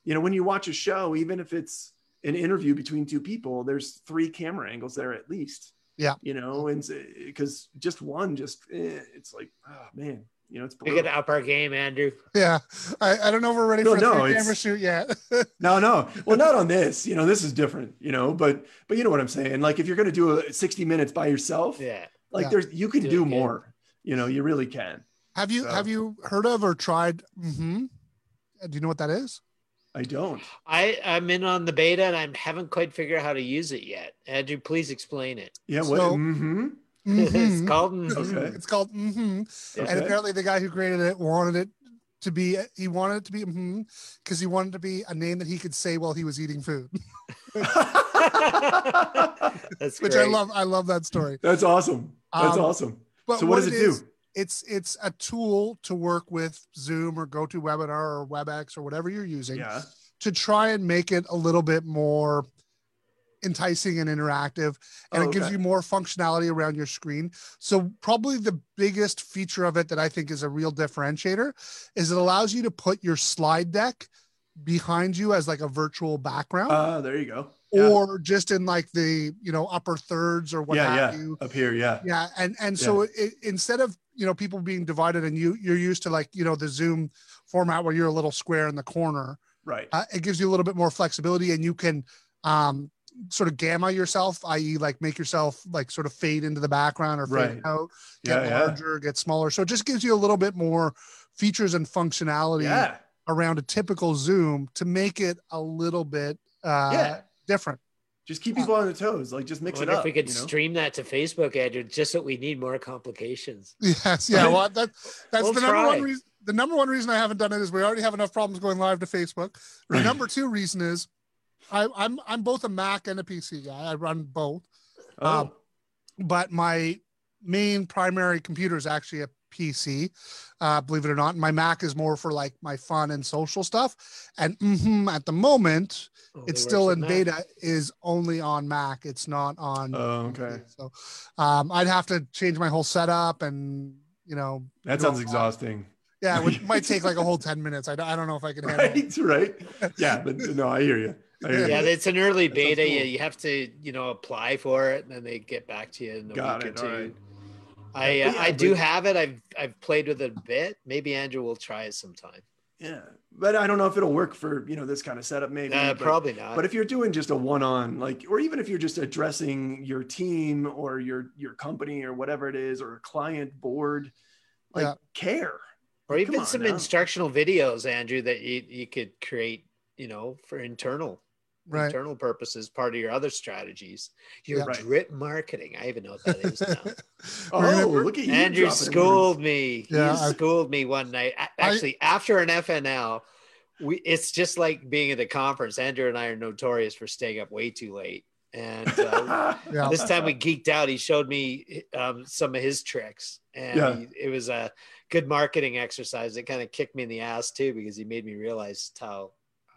you know when you watch a show even if it's an interview between two people there's three camera angles there at least Yeah. you know and because just one just eh, it's like oh man you know it's We got brutal. to up our game, Andrew. Yeah. I, I don't know if we're ready No, for no, three it's- camera shoot yet. <laughs> no no well not on this you know this is different you know but but you know what i'm saying like if you're going to do a 60 minutes by yourself Yeah. like Yeah. there's you can Do it do good. more you know you really can have you So- have you heard of or tried? Mm-hmm. Do you know what that is? I don't I, I'm in on the beta and I haven't quite figured out how to use it yet. Andrew, please explain it. yeah what So- hmm <laughs> it's Mhm. called Okay. It's called Mm-hmm. Okay. And apparently, the guy who created it wanted it to be. He wanted it to be mm-hmm because he wanted it to be a name that he could say while he was eating food, <laughs> That's which I love. I love that story. that's awesome that's Um, awesome But so what, does it, do is, It's it's a tool to work with Zoom or GoToWebinar or WebEx or whatever you're using yeah. to try and make it a little bit more enticing and interactive and Oh, it gives you more functionality around your screen. So probably the biggest feature of it that i think is a real differentiator is it allows you to put your slide deck behind you as like a virtual background uh there you go. Yeah. or just in like the you know upper thirds or what yeah have yeah. you. Up here yeah. Yeah and and so it, instead of you know people being divided and you you're used to like you know the zoom format where you're a little square in the corner. Right. Uh, it gives you a little bit more flexibility and you can um sort of gamma yourself i.e like make yourself like sort of fade into the background or fade Right. out get yeah yeah. larger get smaller. So it just gives you a little bit more features and functionality yeah. around a typical zoom to make it a little bit uh Yeah. different just keep people on their toes like just I mix it wonder up if we could you know? stream that to Facebook, Andrew, just so we need more complications. yes yeah well that, that's We'll the number try. one reason the number one reason i haven't done it is we already have enough problems going live to facebook the number two reason is I, i'm i'm both a mac and a pc guy i run both oh um, but my main primary computer is actually a PC, uh, believe it or not. My Mac is more for like my fun and social stuff. And mhm, at the moment, Only it's still with in Mac. beta, is only on Mac. It's not on. oh okay So um, I'd have to change my whole setup and, you know, that sounds lot. exhausting Yeah, which <laughs> might take like a whole 10 minutes. I don't, I don't know if I can handle it. right right yeah but <laughs> no i hear you I hear Yeah, you. it's an early beta. You, cool. you have to, you know, apply for it, and then they get back to you in a Got week it, or all two. Right. I Yeah, uh, I do have it. I've I've played with it a bit. Maybe Andrew will try it sometime. yeah but i don't know if it'll work for you know this kind of setup maybe Uh, but- probably not. but if you're doing just a one-on like or even if you're just addressing your team or your your company or whatever it is or a client board like Yeah. care or even some now. instructional videos, Andrew, that you, you could create, you know, for internal Right. internal purposes, part of your other strategies. Your Yeah. Right. drip marketing. I even know what that is now. <laughs> oh We're look at you Andrew schooled words. me. Yeah, he I- schooled me one night. A- Actually, after an FNL, we it's just like being at a conference. Andrew and I are notorious for staying up way too late. And uh, <laughs> Yeah. this time we geeked out. He showed me um, some of his tricks, and Yeah. he, it was a good marketing exercise. It kind of kicked me in the ass too because he made me realize how.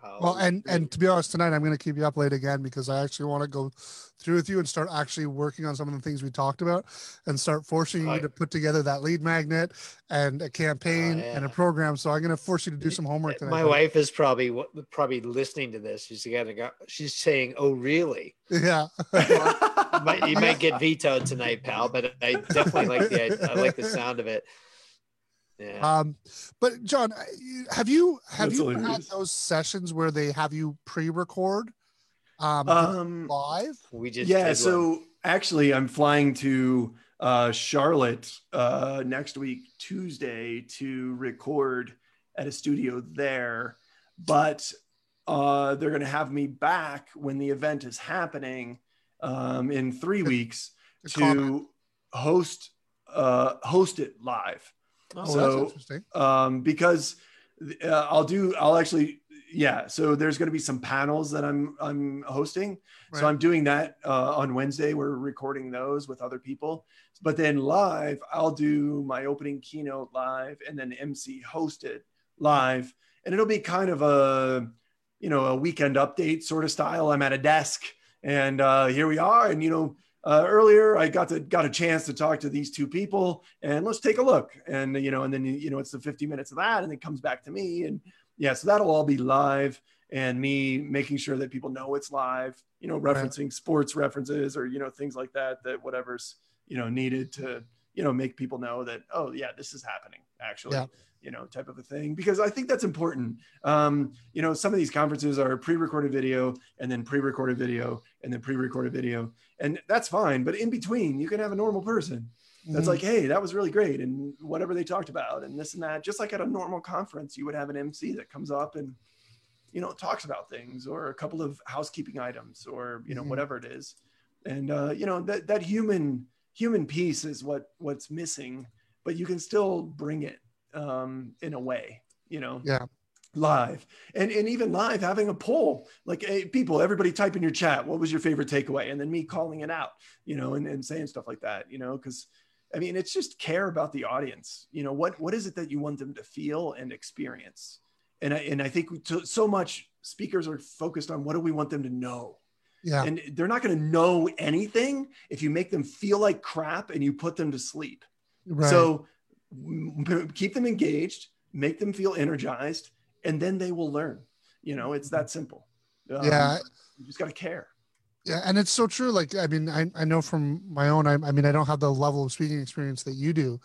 How Well, and and to be honest, tonight I'm going to keep you up late again because I actually want to go through with you and start actually working on some of the things we talked about, and start forcing you Oh, to put together that lead magnet and a campaign Oh, and a program. So I'm going to force you to do some homework eh, tonight. my wife is probably probably listening to this. She's gonna go. She's saying, "Oh, really?" Yeah. You might, you <laughs> might get vetoed tonight, pal. But I definitely like the I like the sound of it. Yeah. Um, but John, have you have That's you had those sessions where they have you pre-record um, um live? we just yeah did one. so actually i'm flying to uh charlotte uh next week tuesday to record at a studio there but uh they're gonna have me back when the event is happening um in three weeks The comment. to host uh host it live Oh, that's So, interesting. um, because uh, I'll do, I'll actually, yeah. So there's going to be some panels that I'm I'm hosting. So I'm doing that uh, on Wednesday. We're recording those with other people. But then live, I'll do my opening keynote live, and then MC hosted live, and it'll be kind of a you know a weekend update sort of style. I'm at a desk, and uh, here we are, and you know. Uh, earlier, I got to got a chance to talk to these two people, and let's take a look. And you know, and then you know, it's the 50 minutes of that, and it comes back to me, and yeah, so that'll all be live, and me making sure that people know it's live. You know, Right. referencing sports references or you know things like that. That whatever's you know needed to you know make people know that oh yeah, this is happening actually. Yeah. You know, type of a thing because I think that's important. Um, you know, some of these conferences are pre-recorded video and then pre-recorded video and then pre-recorded video, and that's fine. But in between, you can have a normal person that's Mhm. like, hey, that was really great, and whatever they talked about, and this and that. Just like at a normal conference, you would have an MC that comes up and you know talks about things or a couple of housekeeping items or you know Mhm. whatever it is, and uh, you know that that human human piece is what what's missing, but you can still bring it um, in a way, you know. Yeah. Live and and even live having a poll like hey people everybody type in your chat what was your favorite takeaway and then me calling it out you know and, and saying stuff like that you know because I mean, it's just care about the audience. You know, what what is it that you want them to feel and experience? And I, and I think so- so much speakers are focused on what do we want them to know, Yeah. and they're not going to know anything if you make them feel like crap and you put them to sleep. Right. So keep them engaged, make them feel energized, and then they will learn. You know, it's that simple. Um, Yeah. you just got to care. Yeah, and it's so true. Like, I mean, I, I know from my own, I, I mean, I don't have the level of speaking experience that you do,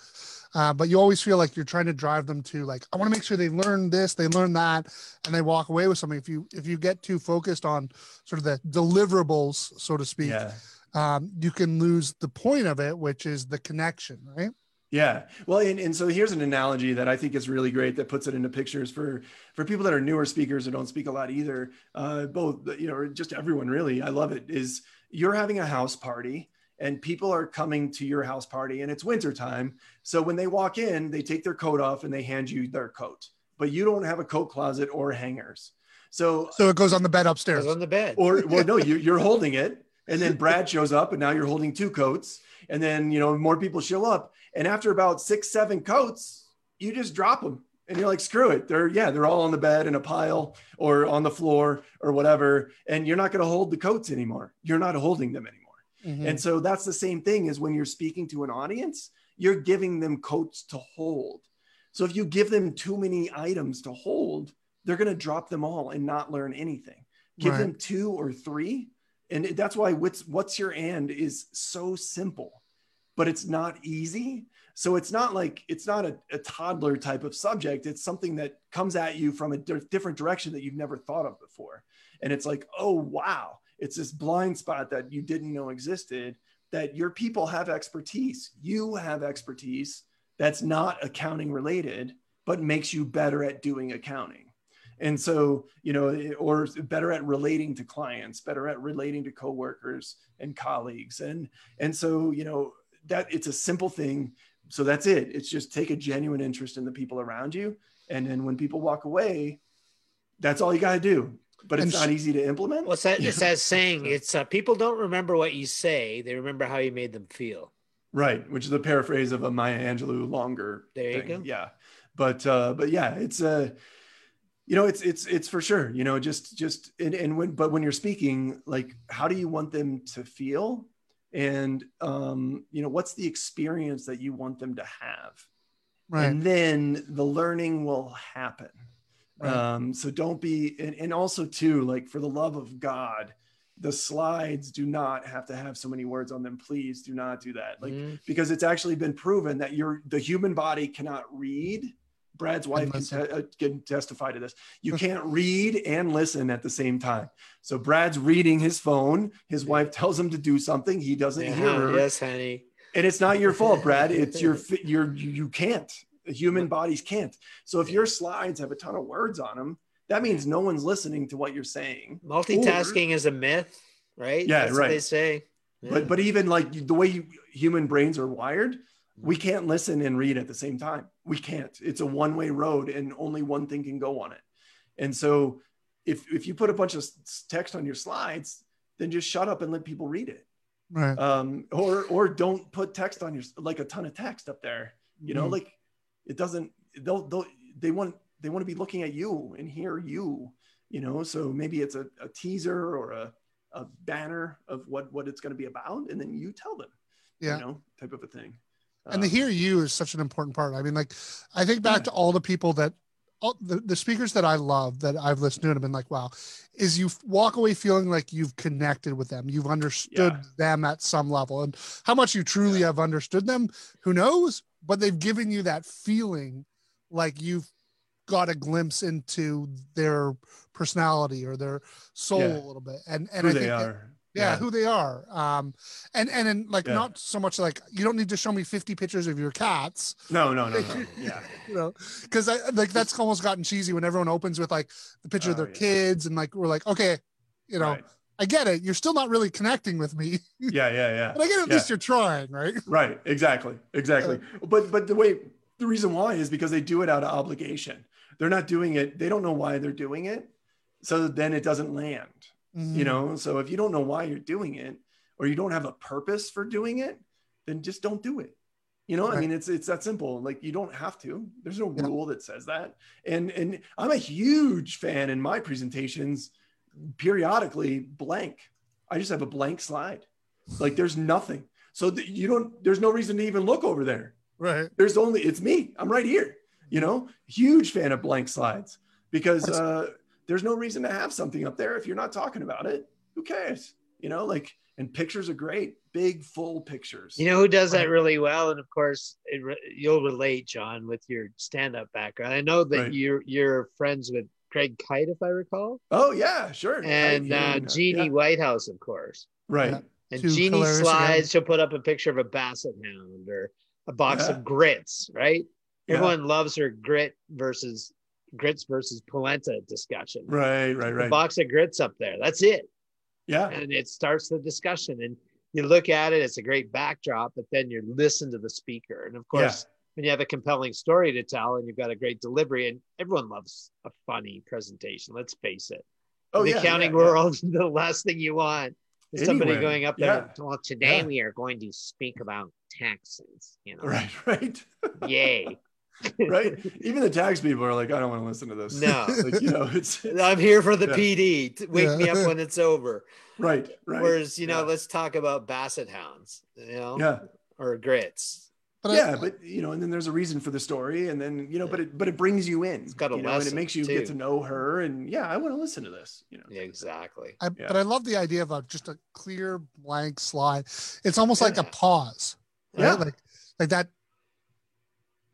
uh, but you always feel like you're trying to drive them to like, I want to make sure they learn this, they learn that, and they walk away with something. If you if you get too focused on sort of the deliverables, so to speak, Yeah. um, you can lose the point of it, which is the connection, right? Yeah. Well, and, and so here's an analogy that I think is really great that puts it into pictures for for people that are newer speakers or don't speak a lot either. Uh, both, you know, or just everyone really. I love it. Is you're having a house party and people are coming to your house party and it's wintertime. So when they walk in, they take their coat off and they hand you their coat, but you don't have a coat closet or hangers. So So it goes on the bed upstairs. Goes on the bed. or well no <laughs> you, you're holding it and then brad shows up and now you're holding two coats and then you know more people show up and after about six seven coats you just drop them and you're like screw it they're yeah they're all on the bed in a pile or on the floor or whatever and you're not going to hold the coats anymore you're not holding them anymore Mhm. and so that's the same thing as when you're speaking to an audience, you're giving them coats to hold. So if you give them too many items to hold, they're going to drop them all and not learn anything. Give Right. them two or three. And that's why what's what's your and is so simple, but it's not easy. So it's not like it's not a, a toddler type of subject. It's something that comes at you from a di- different direction that you've never thought of before. And it's like, oh wow, it's this blind spot that you didn't know existed. That your people have expertise. You have expertise that's not accounting related, but makes you better at doing accounting. And so, you know, or better at relating to clients, better at relating to coworkers and colleagues. And and so, you know, that it's a simple thing. So that's it. It's just take a genuine interest in the people around you. And then when people walk away, that's all you got to do. But it's not sh- easy to implement. What's that? It's that <laughs> saying. It's uh, people don't remember what you say; they remember how you made them feel. Right, which is a paraphrase of a Maya Angelou longer. There you thing. go. Yeah, but uh, but yeah, it's uh, you know, it's it's it's for sure. You know, just just and, and when but when you're speaking, like, how do you want them to feel, and um, you know, what's the experience that you want them to have, right. and then the learning will happen. Right. Um, so don't be, and, and also too, like for the love of God, the slides do not have to have so many words on them. Please do not do that. Like Mhm. because it's actually been proven that your the human body cannot read. Brad's wife can, te- uh, can testify to this. You can't read and listen at the same time. So Brad's reading his phone. His wife tells him to do something. He doesn't hear her, yes, honey. and it's not your fault, Brad. It's your <laughs> your you you can't. Human bodies can't. So if your slides have a ton of words on them, that means no one's listening to what you're saying. Multitasking is a myth, right? Yeah, That's What right. they say. Yeah. But but even like the way you, human brains are wired, we can't listen and read at the same time. We can't. It's a one way road and only one thing can go on it. And so if, if you put a bunch of text on your slides, then just shut up and let people read it. Right. Um, or, or don't put text on your, like a ton of text up there, you know, Mhm. like it doesn't, they'll, they'll, they want, they want to be looking at you and hear you, you know, so maybe it's a, a teaser or a, a banner of what, what it's going to be about. And then you tell them, Yeah. you know, type of a thing. And the Um, hear you is such an important part. I mean, like, I think back Yeah. to all the people that, all the, the speakers that I love that I've listened to and have been like, wow, is you walk away feeling like you've connected with them, you've understood Yeah. them at some level, and how much you truly have understood them, who knows? But they've given you that feeling like you've got a glimpse into their personality or their soul Yeah. a little bit, and and who I they think that- are. Yeah, who they are um and and then like Yeah. not so much like you don't need to show me 50 pictures of your cats No, no, no, no. <laughs> Yeah. you know because i like that's almost gotten cheesy when everyone opens with like the picture of Oh, their yeah. kids and like we're like okay you know Right. i get it you're still not really connecting with me <laughs> Yeah, yeah, yeah. but i get at Yeah. least you're trying right Right. Exactly. Exactly. But but the way the reason why is because they do it out of obligation. They're not doing it. They don't know why they're doing it. So then it doesn't land. Mhm. You know. So if you don't know why you're doing it, or you don't have a purpose for doing it, then just don't do it. You know, I mean, it's it's that simple. Like you don't have to. There's no Yeah. rule that says that. And and I'm a huge fan in my presentations. Periodically blank. I just have a blank slide. Like there's nothing. So that you don't. There's no reason to even look over there. right There's only it's me. I'm right here. You know, huge fan of blank slides because uh, there's no reason to have something up there if you're not talking about it. Who cares? You know, like and pictures are great, big full pictures. You know who does that really well, and of course, it, re- you'll relate, John, with your stand-up background. I know that Right. you're you're friends with Craig Kite, if I recall, oh yeah, sure. and I- uh, Jeannie yeah. Whitehouse, of course. right? Yeah. And Two Jeannie slides. again. She'll put up a picture of a basset hound or a box Yeah. of grits, right? Yeah. Everyone loves her grit versus grits versus polenta discussion. Right, right, right. box of grits up there. That's it. Yeah, and it starts the discussion and you look at it it's a great backdrop but then you listen to the speaker and of course when you have a compelling story to tell and you've got a great delivery and everyone loves a funny presentation let's face it oh in the yeah, accounting yeah, yeah. world <laughs> the last thing you want is somebody going up there yeah. well today Yeah. we are going to speak about taxes you know Right, <laughs> right, yay right. Even the tax people are like, I don't want to listen to this. No. <laughs> like you know, it's <laughs> i'm here for the Yeah. pd T- wake me up when it's over right, right. whereas you know Yeah. let's talk about basset hounds you know yeah, or grits but I- yeah, but you know, and then there's a reason for the story, and then you know, but it but it brings you in. It's got a you know, and it makes you too. get to know her, and yeah, I want to listen to this. You know, Yeah, exactly. I, Yeah. but I love the idea of a, just a clear blank slide. It's almost like a pause, right? Yeah. Like, like that,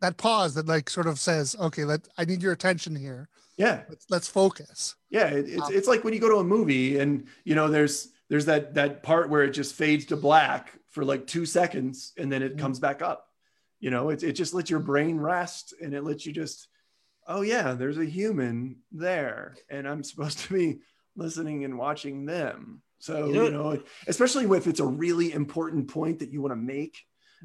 that pause that like sort of says, okay, let, I need your attention here. yeah, Let's, let's focus. yeah. It, it's Um, it's like when you go to a movie, and you know, there's there's that that part where it just fades to black for like two seconds, and then it Mhm. comes back up. You know, it it just lets your brain rest, and it lets you just, oh yeah, there's a human there, and I'm supposed to be listening and watching them. So You know- you know, especially if it's a really important point that you want to make.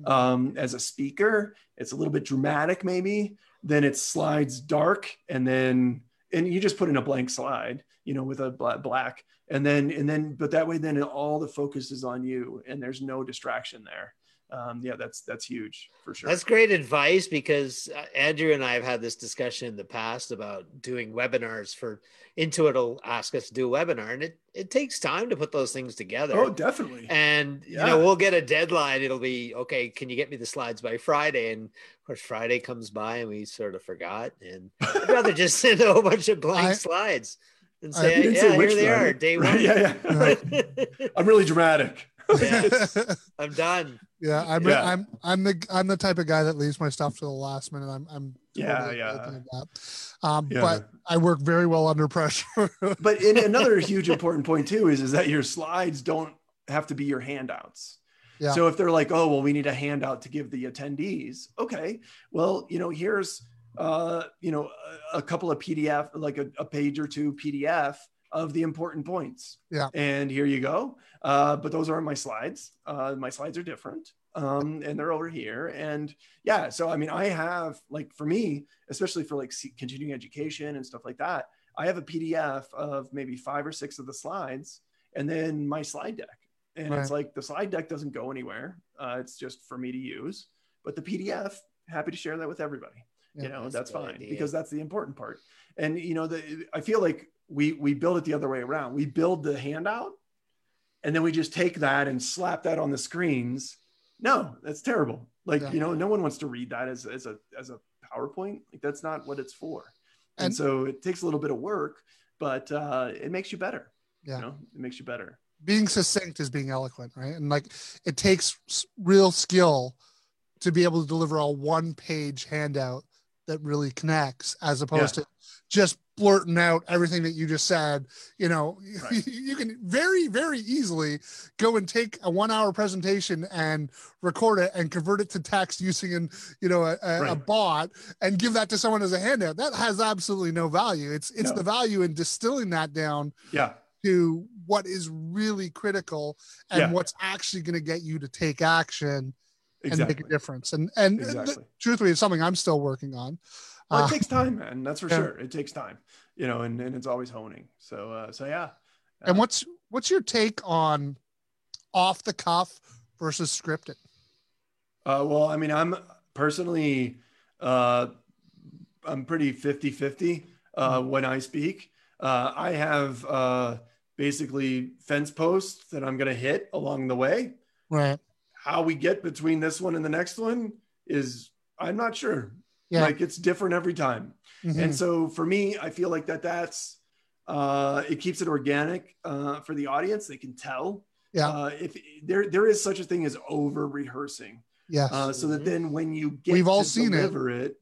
Um, as a speaker. It's a little bit dramatic, maybe. Then it slides dark, and then and you just put in a blank slide, you know, with a black, and then and then but that way, then all the focus is on you, and there's no distraction there. Um, yeah, that's that's huge for sure. That's great advice because uh, Andrew and I have had this discussion in the past about doing webinars for Intuit will ask us to do a webinar and it, it takes time to put those things together. oh, definitely. and you know, we'll get a deadline. It'll be okay, can you get me the slides by Friday? And of course, Friday comes by and we sort of forgot. And I'd rather just <laughs> send a whole bunch of blank I- slides and say, You yeah, say here which they Friday. are, day Right, <laughs> one. Yeah, yeah. <laughs> I'm really dramatic. Yeah. <laughs> I'm done. Yeah, I'm Yeah. I'm I'm the I'm the type of guy that leaves my stuff to the last minute. I'm I'm Yeah, totally yeah. open to that. Um, Yeah. but I work very well under pressure. <laughs> but in another huge important point too is is that your slides don't have to be your handouts. Yeah. So if they're like, oh well, we need a handout to give the attendees, okay, well, you know, here's uh, you know, a, a couple of PDF, like a, a page or two PDF of the important points. Yeah. And here you go. Uh, but those aren't my slides. Uh, my slides are different. um, and they're over here. And yeah, so I mean, I have like for me, especially for like continuing education and stuff like that, I have a PDF of maybe five or six of the slides, and then my slide deck. And right. it's like the slide deck doesn't go anywhere. Uh, it's just for me to use. But the PDF, happy to share that with everybody. Yeah, you know, that's, that's fine idea. because that's the important part. And you know, the I feel like we we build it the other way around. We build the handout, and then we just take that and slap that on the screens no, that's terrible. Like, yeah. you know, no one wants to read that as, as a, as a PowerPoint. Like that's not what it's for. And, and so it takes a little bit of work, but uh, it makes you better. Yeah. You know, it makes you better. Being succinct is being eloquent, right? And like it takes real skill to be able to deliver a one page handout that really connects as opposed yeah. to just blurting out everything that you just said you know right. <laughs> you can very very easily go and take a one hour presentation and record it and convert it to text using an you know a, a, right. a bot and give that to someone as a handout that has absolutely no value it's it's no. the value in distilling that down yeah to what is really critical and yeah. what's actually going to get you to take action exactly. and make a difference and and exactly. th- truthfully it's something i'm still working on well, it uh, takes time, man. That's for yeah. sure. It takes time, you know, and, and it's always honing. So, uh, so yeah. And what's what's your take on off the cuff versus scripted? Uh, well, I mean, I'm personally, uh, I'm pretty 50 50 uh, mm-hmm. when I speak. Uh, I have uh, basically fence posts that I'm going to hit along the way. Right. How we get between this one and the next one is, I'm not sure. Yeah. Like it's different every time. Mm-hmm. And so for me, I feel like that that's uh, it keeps it organic uh, for the audience. They can tell. Yeah. Uh, if there there is such a thing as over rehearsing. Yes. Uh, so that then when you get we've all seen deliver it, it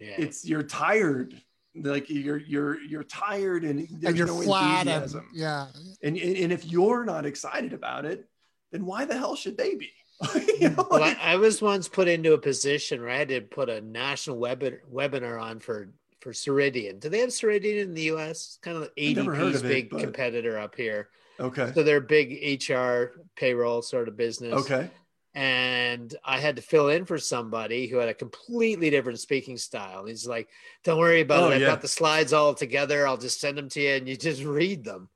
yeah. it's you're tired. Like you're you're you're tired and there's and you're no flat enthusiasm. And, yeah. And, and and if you're not excited about it, then why the hell should they be? <laughs> you know, well, I, I, was once put into a position where I had to put a national web, webinar on for for Ceridian. Do they have Ceridian in the U.S.? It's Kind of ADP's big but... competitor up here. Okay. So they're big HR payroll sort of business. Okay. And I had to fill in for somebody who had a completely different speaking style. He's like, "Don't worry about oh, it. I've yeah. got the slides all together. I'll just send them to you, and you just <laughs> read them."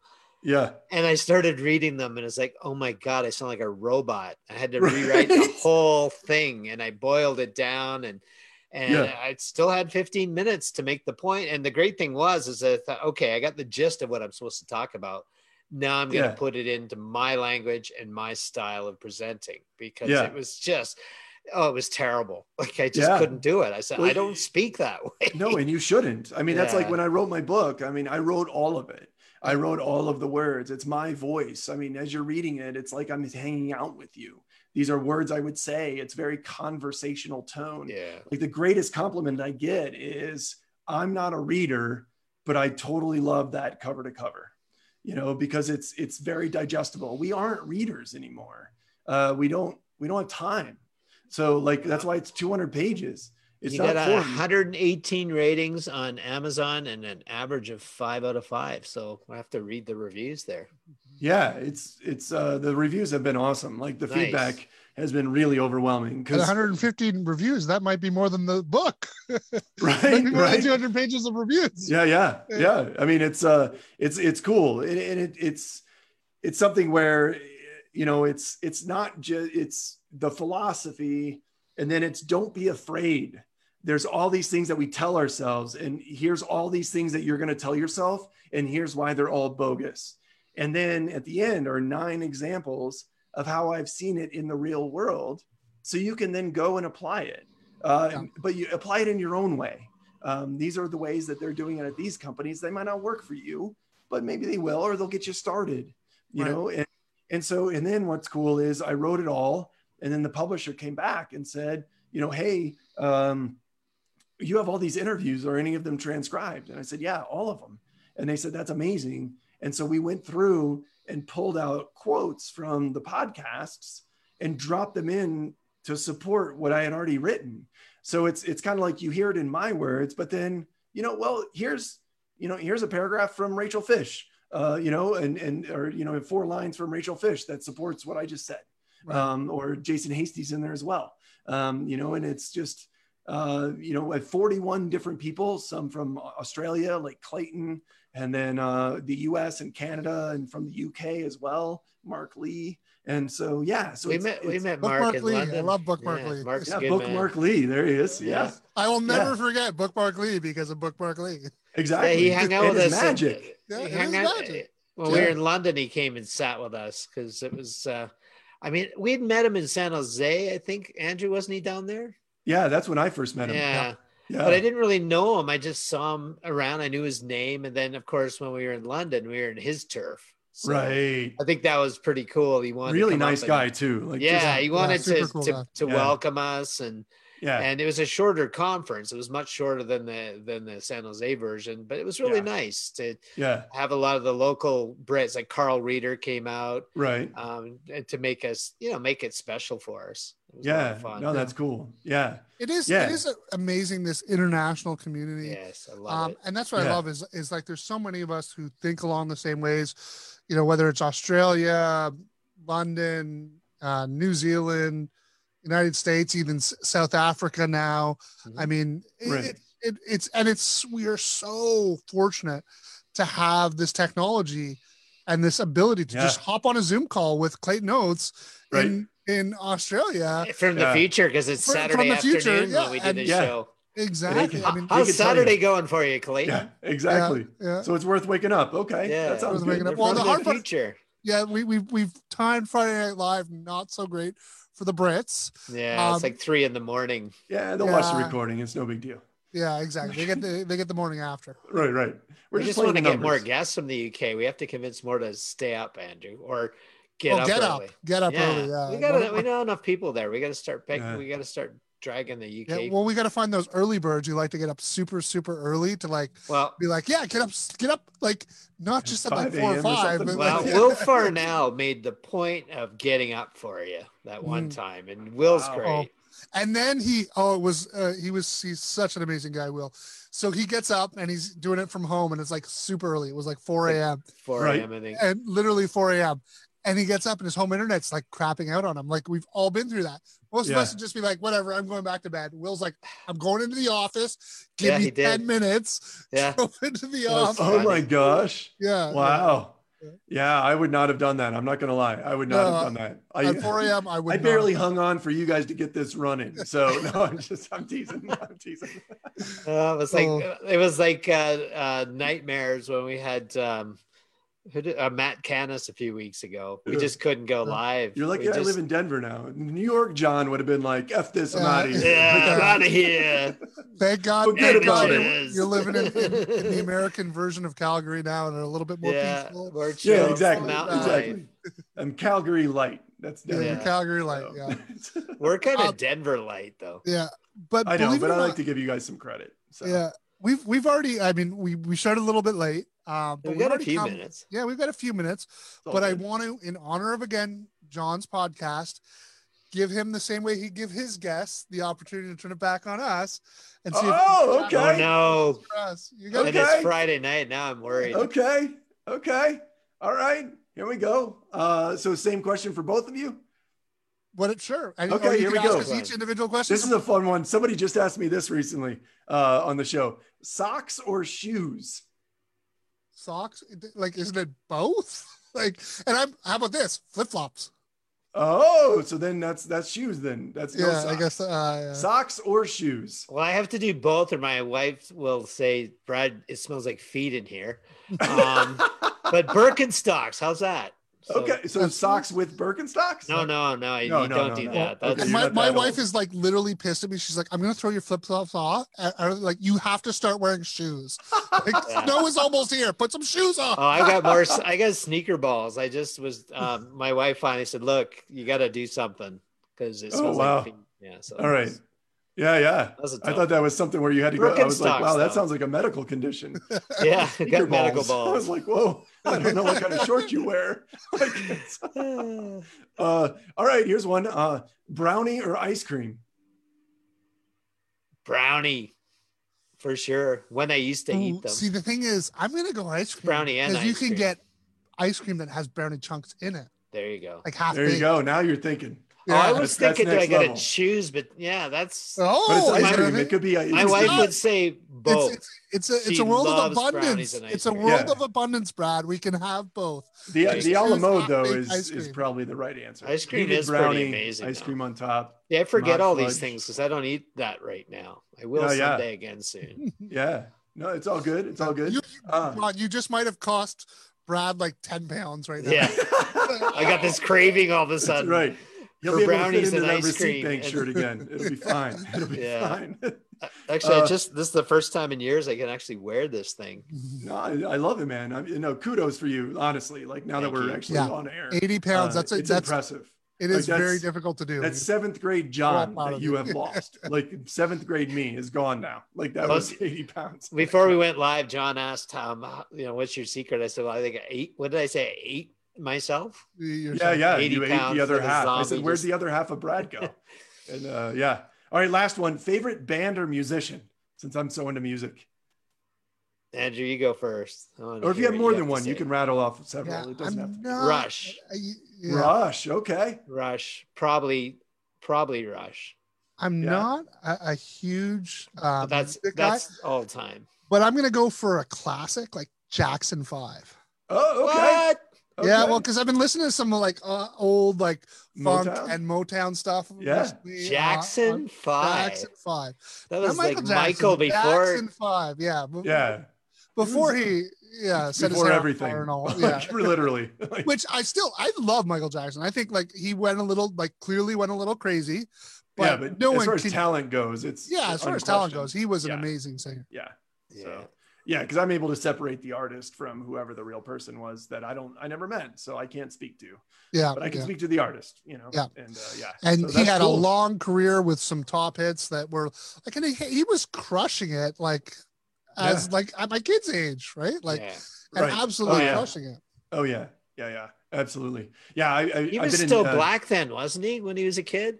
Yeah. And I started reading them and it's like, oh my God, I sound like a robot. I had to <laughs> rewrite the whole thing and I boiled it down and and yeah. I still had 15 minutes to make the point. And the great thing was is that I thought, okay, I got the gist of what I'm supposed to talk about. Now I'm going to yeah. put it into my language and my style of presenting because yeah. it was just oh, it was terrible. <laughs> Like I just yeah. couldn't do it. I said, well, I don't speak that <laughs> way. No, and you shouldn't. I mean, yeah. that's like when I wrote my book. I mean, I wrote all of it. I wrote all of the words. It's my voice. I mean, as you're reading it, it's like I'm hanging out with you. These are words I would say. It's very conversational tone. Yeah. Like the greatest compliment I get is I'm not a reader, but I totally love that cover to cover. You know, because it's it's very digestible. We aren't readers anymore. Uh, we don't we don't have time. So like that's why it's 200 pages it's you got 118 ratings on Amazon and an average of five out of five. So I have to read the reviews there. Yeah, it's it's uh the reviews have been awesome. Like the nice. feedback has been really overwhelming. Because 115 reviews, that might be more than the book. <laughs> right, right. 200 pages of reviews. Yeah, yeah, yeah. I mean, it's uh, it's it's cool, and it, it, it's it's something where you know it's it's not just it's the philosophy, and then it's don't be afraid there's all these things that we tell ourselves and here's all these things that you're going to tell yourself and here's why they're all bogus. And then at the end are nine examples of how i've seen it in the real world so you can then go and apply it. Uh, yeah. but you apply it in your own way. Um, these are the ways that they're doing it at these companies. They might not work for you but maybe they will or they'll get you started you right. know? And, and so and then what's cool is i wrote it all and then the publisher came back and said you know hey um, you have all these interviews or any of them transcribed? And i said yeah all of them. And they said that's amazing. And so we went through and pulled out quotes from the podcasts and dropped them in to support what i had already written. So it's it's kind of like you hear it in my words but then you know well here's you know here's a paragraph from rachel fish uh, you know and and or you know four lines from rachel fish that supports what i just said. Right. um, or Jason Hasty's in there as well. Um, you know, and it's just, uh, you know, at 41 different people, some from Australia, like Clayton, and then uh, the US and Canada, and from the UK as well, Mark Lee. And so, yeah, so we it's- met we it's- met Bookmark Mark in Lee. I love Bookmark yeah, Lee. Mark's yeah, Bookmark man. Lee. There he is. Yeah. Yeah, I will never Yeah. forget Bookmark Lee because of Bookmark Lee. exactly. Yeah, he hung out And with us. in- Magic. Yeah, he it hung out- magic. When we Yeah. were in London, he came and sat with us because it was. uh I mean, we'd met him in San Jose. I think Andrew wasn't he down there? Yeah, that's when I first met him. Yeah. Yeah. But I didn't really know him. I just saw him around. I knew his name, and then of course when we were in London, we were in his turf. So right. I think that was pretty cool. He wanted Really nice and- guy too. Like yeah, just- he wanted super to cool to, guy. to Yeah. welcome us, and yeah. and it was a shorter conference. It was much shorter than the than the San Jose version, but it was really Yeah. nice to yeah. have a lot of the local Brits, like Carl Reader, came out Right. um, and to make us, you know, make it special for us. It was Yeah. fun. No, that's cool. Yeah. It is. Yeah. It is amazing this international community. yes, I love Um, it. and that's what I love is is like there's so many of us who think along the same ways. You know, whether it's Australia, London, uh, New Zealand, United States, even South Africa now. I mm-hmm. mean, Right. it, it, it's and it's we are so fortunate to have this technology and this ability to Yeah. just hop on a Zoom call with Clayton Oates in in Australia. From the yeah. future, because it's Fr- from Saturday the future, afternoon yeah, when we did and- the Yeah. show. Exactly. I mean, How's could tell you. Saturday going for you, Clayton? Yeah. Exactly. yeah. So it's worth waking up. Okay. Yeah. That sounds Worth good. waking up. Well, the the hard part- future. Yeah, we we we've timed Friday Night Live not so great for the Brits. Yeah, Um, it's like three in the morning. Yeah. They'll watch the recording. It's no big deal. Yeah, exactly. They get the they get the morning after. <laughs> Right. Right. We're we just, just want to playing get more guests from the UK. We have to convince more to stay up, Andrew, or get oh, up get early. up, get up yeah. early. Yeah, we got we know enough people there. We got to start picking. Yeah. We got to start dragging the UK. yeah, well, we got to find those early birds who like to get up super super early to like well, be like, yeah, get up, get up, like not just at like four or a.m. or five, but well, like, Will <laughs> Farnell made the point of getting up for you that one Mm. time, and Will's Wow. great. And then he, oh, it was, uh, he was, he's such an amazing guy, Will. So he gets up and he's doing it from home and it's like super early. It was like 4 a.m. 4 Right. a.m. I think. and literally 4 a.m. And he gets up and his home internet's like crapping out on him. Like we've all been through that. Most Yeah. of us would just be like, whatever, I'm going back to bed. Will's like, I'm going into the office. Give Yeah, me he did. 10 minutes. Yeah. <laughs> Go into the That office. Oh my gosh. Yeah. Wow. Yeah. Yeah, I would not have done that. I'm not gonna lie. I would not No, have done that. I, At 4 a.m. I would I not. barely hung on for you guys to get this running. So <laughs> no, I'm just I'm teasing. <laughs> I'm teasing. Uh, it was like Oh. it was like uh, uh, nightmares when we had um, who did, uh, Matt Canis a few weeks ago. We just couldn't go live. You're lucky We I just- live in Denver now. New York John would have been like, F this, I'm Yeah. out of here. Yeah, I'm out of here. <laughs> Thank God, Forget thank about God it. you're, you're living in, in, in the <laughs> American version of Calgary now and are a little bit more yeah, peaceful. more chill. Yeah, exactly. Mountain Exactly. life. I'm Calgary light. That's Yeah, Denver. you're Calgary light. Yeah. We're kind of Um, Denver light though. Yeah. But I know, but I like not- to give you guys some credit. So Yeah. We've we've already I mean we we started a little bit late. Um but We we've got a few come- minutes. Yeah, we've got a few minutes. it's all but I want to, in honor of again John's podcast, give him the same way he give his guests the opportunity to turn it back on us and see Oh, if okay. Oh no! You got And Okay. it's Friday night now. I'm worried. Okay. Okay. All right. Here we go. Uh, so same question for both of you. What it sure. And, Okay, here we go. each individual question. This is a fun one. Somebody just asked me this recently uh, on the show: socks or shoes? socks. Like, isn't it both? <laughs> Like, and I'm how about this? Flip flops. Oh, so then that's that's shoes. Then that's no Yeah, socks. I guess. Uh, yeah. Socks or shoes? Well, I have to do both, or my wife will say, "Brad, it smells like feet in here." <laughs> Um, but Birkenstocks, how's that? So- okay, so That's- socks with Birkenstocks? No, no, no. you No, don't no, no, do no. that. Okay, That's, And my, my that wife old. is like literally pissed at me. She's like, I'm gonna throw your flip flops off. And I like, you have to start wearing shoes. <laughs> Like, Yeah. snow is almost here. Put some shoes on. Oh, I got more. <laughs> I got sneaker balls. I just was. Um, my wife finally said, "Look, you got to do something because it Oh, wow. like feet." Yeah. So All right. Yeah, yeah. That was a I tough thought that was something where you had to go. I was like, Birkenstocks, wow, that sounds like a medical condition. <laughs> Yeah, Sneaker got medical balls. I was like, whoa, I don't know what kind of short you wear. <laughs> Like, <sighs> uh, all right, here's one: uh, brownie or ice cream. Brownie, for sure. When I used to Ooh, eat them. See, the thing is, I'm gonna go ice cream Brownie and because you can cream. get ice cream that has brownie chunks in it. There you go. like half. There you go. Now you're thinking. oh, I was That's- that's thinking, do I gotta level. choose? But yeah, that's Oh, But it's ice my- cream. It could be. my wife not- would say both. It's, it's, it's a it's She a world of abundance. It's a world Yeah. of abundance, Brad. We can have both. The Ice the a la cream. mode though is is probably the right answer. Ice cream Heated is pretty amazing, Ice though. cream on top. yeah, I forget Mod all these things because I don't eat that right now. I will Oh, yeah. someday again soon. <laughs> Yeah. No, it's all good. It's all good. You, Uh, Ron, you just might have cost Brad like ten pounds right now. Yeah, <laughs> I got this craving all of a That's sudden. right. You'll For be able to brownies fit into and that ice receipt cream bank and- shirt again. It'll be <laughs> fine. It'll be Yeah. fine. Actually, I Uh, just this is the first time in years I can actually wear this thing. no, I, I love it, man. I, you know, kudos for you. Honestly, like now that we're you. actually Yeah. on air, Eighty pounds. uh, that's a, it's that's impressive. it Like, very difficult to do. That's seventh grade John that you you. have <laughs> lost. like seventh grade me is gone now. Like that Well, was 80 pounds. Before we went live, John asked Tom, you know, what's your secret? I said, well, I think I ate. What did I say? I ate myself. Yeah, yeah. 80 You ate the other half. I zombie said, "Where's just- the other half of Brad go?" <laughs> and uh, yeah. All right, last one. Favorite band or musician? Since I'm so into music, Andrew, you go first. Or if you have more have than to one, you can rattle off several. Yeah, it doesn't have I'm to. not, Rush. I, yeah, Rush. Okay. Rush, probably, probably Rush. I'm Yeah. not a, a huge uh, But that's music guy, that's all time. but I'm gonna go for a classic like Jackson Five. Oh, okay. What? Yeah, well, because I've been listening to some like uh, old like funk Motown? and Motown stuff. Yeah. recently, uh, Jackson on Five. Jackson Five. That Not was like Jackson, Michael before. Jackson Five. Yeah. be- yeah. Before he, yeah, set his Before hair on everything. fire and all. <laughs> Yeah. Literally. Like, <laughs> Which I still, I love Michael Jackson. I think like he went a little, like clearly went a little crazy. But yeah, but no as one far as can. talent goes, it's yeah, as far as talent goes, he was an Yeah. amazing singer. Yeah. Yeah. So yeah, because I'm able to separate the artist from whoever the real person was that I don't, I never met, so I can't speak to, Yeah. but I can yeah. speak to the artist, you know. Yeah. And uh, yeah. and So he had cool. a long career with some top hits that were like and he, he was crushing it like as Yeah. like at my kid's age right like yeah. and Right. absolutely Oh, yeah. crushing it Oh yeah, yeah, yeah, absolutely. Yeah, I, I He I've was been in, still uh, black then, wasn't he? When he was a kid,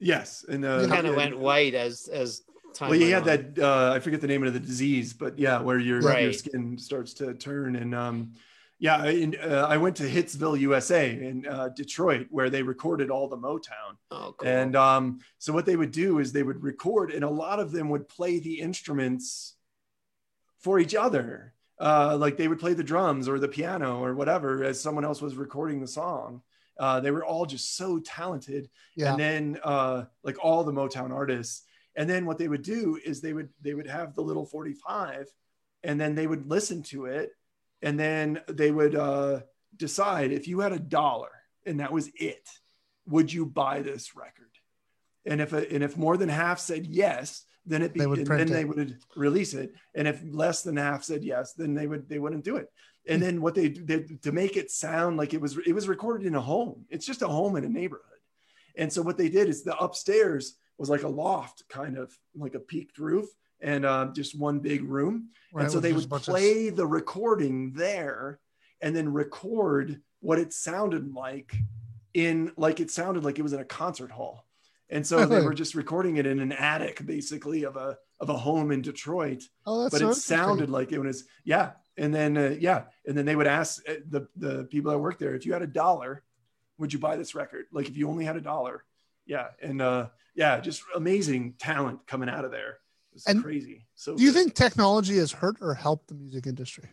Yes, and uh, Yeah. kind of went white as as time. Well, he had went that. Uh, I forget the name of the disease, but yeah, where your your skin starts to turn. And um, yeah, I, uh, I went to Hitsville, USA, in uh, Detroit, where they recorded all the Motown. Oh, cool. And um, so what they would do is they would record, and a lot of them would play the instruments for each other. Uh, like they would play the drums or the piano or whatever as someone else was recording the song. Uh, they were all just so talented yeah and then uh, like all the Motown artists. And then what they would do is they would they would have the little 45 and then they would listen to it and then they would uh, decide if you had a dollar and that was it, would you buy this record? And if a, and if more than half said yes, then it be, They would then it. they would release it. And if less than half said yes, then they would they wouldn't do it. And then what they, did to make it sound like it was it was recorded in a home. It's just a home in a neighborhood. And so what they did is the upstairs was like a loft, kind of like a peaked roof, and uh, just one big room. right, and so they would bunch of- play the recording there, and then record what it sounded like in like it sounded like it was in a concert hall. And so they <laughs> were just recording it in an attic, basically, of a of a home in Detroit. Oh that's but so it sounded like it was yeah. And then uh, yeah. And then they would ask uh, the the people that work there if you had a dollar would you buy this record? Like if you only had a dollar yeah and uh yeah just amazing talent coming out of there it's And crazy so do you good. think technology has hurt or helped the music industry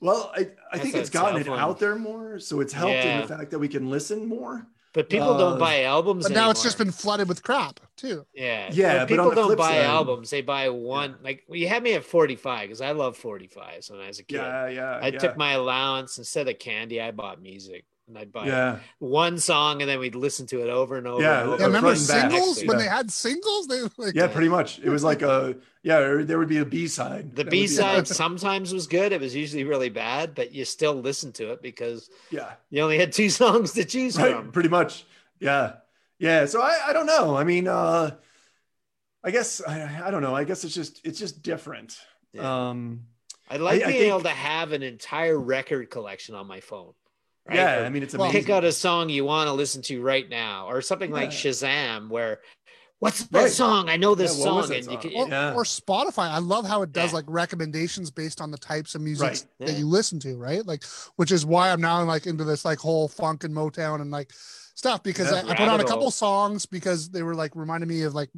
well i, I That's think it's gotten it one. out there more so it's helped in the fact that we can listen more but people uh, don't buy albums. but now it's just been flooded with crap too Yeah. Yeah, but people on the don't buy side- albums. They buy one. Like well, you had me at 45 because I love 45s when I was a kid. yeah yeah I yeah. took my allowance instead of candy. I bought music and I'd buy yeah one song and then we'd listen to it over and over. Yeah, and over. yeah remember front back. singles when Yeah. they had singles they like yeah pretty much it was like a yeah there would be a b-side The That would be- B side <laughs> sometimes was good. It was usually really bad, but you still listened to it because yeah you only had two <laughs> songs to choose right from. pretty much yeah yeah so i i don't know i mean uh i guess i, I don't know i guess it's just it's just different Yeah. um I like I- I being think- able to have an entire record collection on my phone. Right? yeah Or i mean it's amazing pick out a song you want to listen to right now, or something like Shazam, where what's that Right. song? I know this Yeah, what song. And you song? can, or, Yeah. or Spotify. I love how it does Yeah. like recommendations based on the types of music Right. that Yeah. you listen to, right? Like, which is why I'm now like into this like whole funk and Motown and like stuff because I, I put on a couple songs because they were like reminding me of like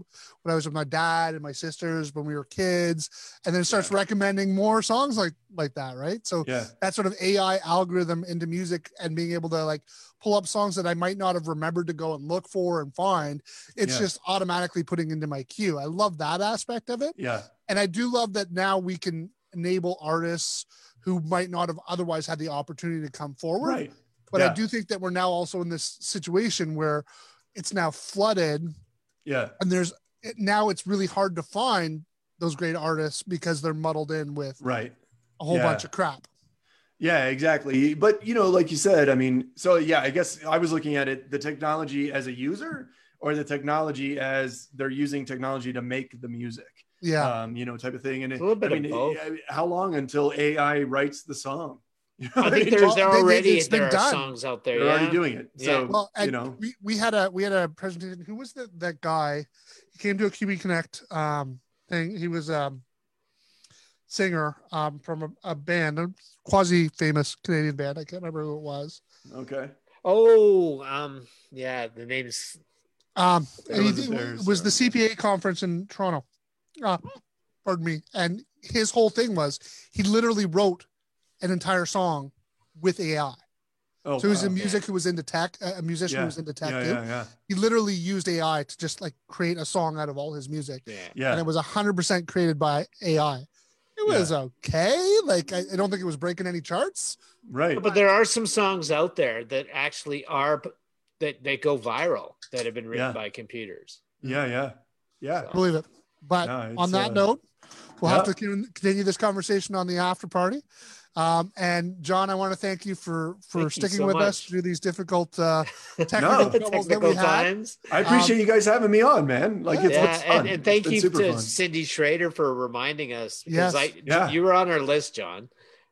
when I was with my dad and my sisters when we were kids, and then it starts recommending more songs like like that, right? So Yeah. that sort of AI algorithm into music and being able to like pull up songs that I might not have remembered to go and look for and find. It's Yeah. just automatically putting into my queue. I love that aspect of it. Yeah. And I do love that now we can enable artists who might not have otherwise had the opportunity to come forward. Right. But I do think that we're now also in this situation where it's now flooded Yeah. and there's it, now it's really hard to find those great artists because they're muddled in with Right. a whole Yeah. bunch of crap. Yeah, exactly. But you know, like you said, I mean, so yeah, I guess I was looking at it the technology as a user or the technology as they're using technology to make the music. Yeah. Um, you know, type of thing. And It's a little bit I of mean, both. How long until AI writes the song? You know I think there's Well, they- they- already there are done. songs out there. they're yeah. already doing it. So well, you know, we, we had a we had a presentation. Who was that that guy? He came to a QB Connect um thing. He was um singer um from a, a band, a quasi famous Canadian band. I can't remember who it was. okay. Oh, um, yeah, the name's Um, That and he wasn't theirs, was the CPA conference in Toronto. Uh, pardon me. And his whole thing was he literally wrote an entire song with AI. Oh, So he was wow. a music who was into tech, a musician Yeah. who was into tech yeah, too. yeah, yeah, He literally used AI to just like create a song out of all his music. yeah. yeah. And it was hundred percent created by AI. It was okay. Like I, I don't think it was breaking any charts. right. But there are some songs out there that actually are that that go viral that have been written Yeah. by computers. Yeah, yeah, yeah. So- Believe it. But No, on that uh, note, we'll have to continue this conversation on the after party. Um, and John, I want to thank you for for Thank sticking so with us through these difficult uh, <laughs> technical No. troubles that we Technical had. times. I appreciate Um, you guys having me on, man. Like it's, yeah, it's fun. and, and thank It's you to fun. Cindy Schrader for reminding us because Yes. I Yeah. you were on our list, John.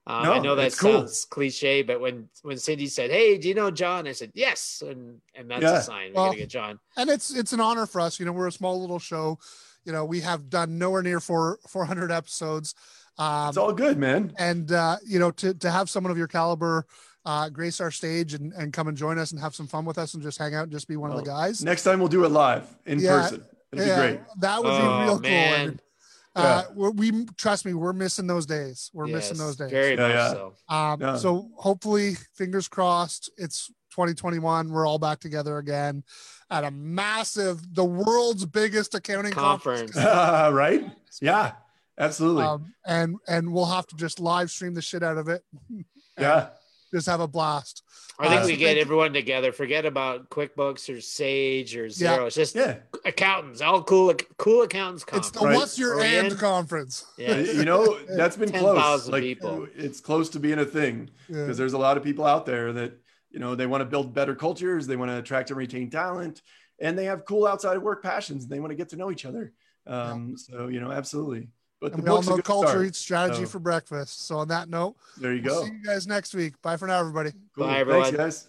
Um, I No, know that it's cool. sounds cliche, but when when Cindy said, "Hey, do you know John?" I said, "Yes," and and that's Yeah. a sign we Well, gotta get John. and it's it's an honor for us. You know, we're a small little show. You know, we have done nowhere near four 400 episodes. Um, It's all good, man. and uh, you know, to to have someone of your caliber uh, grace our stage and, and come and join us and have some fun with us and just hang out and just be one of the Oh, guys. Next time we'll do it live in Yeah. person. It'll Yeah, be great. That would Oh, be real cool. man. And, uh, we're, we trust me, we're missing those days. We're missing those days. Very Yeah, much yeah. so. Um, Yeah. So hopefully, fingers crossed, it's 2021. We're all back together again at a massive, the world's biggest accounting conference. Conference. <laughs> right? Yeah, absolutely. Um, and and we'll have to just live stream the shit out of it. <laughs> yeah. Just have a blast. I think Uh, we so get thank- everyone together. Forget about QuickBooks or Sage or Xero. It's just Yeah. accountants. All cool, cool accountants. It's the conference. Right. what's your Are we and conference. Yeah. You know, <laughs> that's been close. Like people. it's close to being a thing Yeah. because there's a lot of people out there that, you know, they want to build better cultures, they want to attract and retain talent, and they have cool outside of work passions. And they want to get to know each other. Um, so you know, absolutely. But And the we all know culture start. eats strategy So- for breakfast. So on that note, There you we'll go. see you guys next week. Bye for now, everybody. Cool. Bye, Thanks, guys.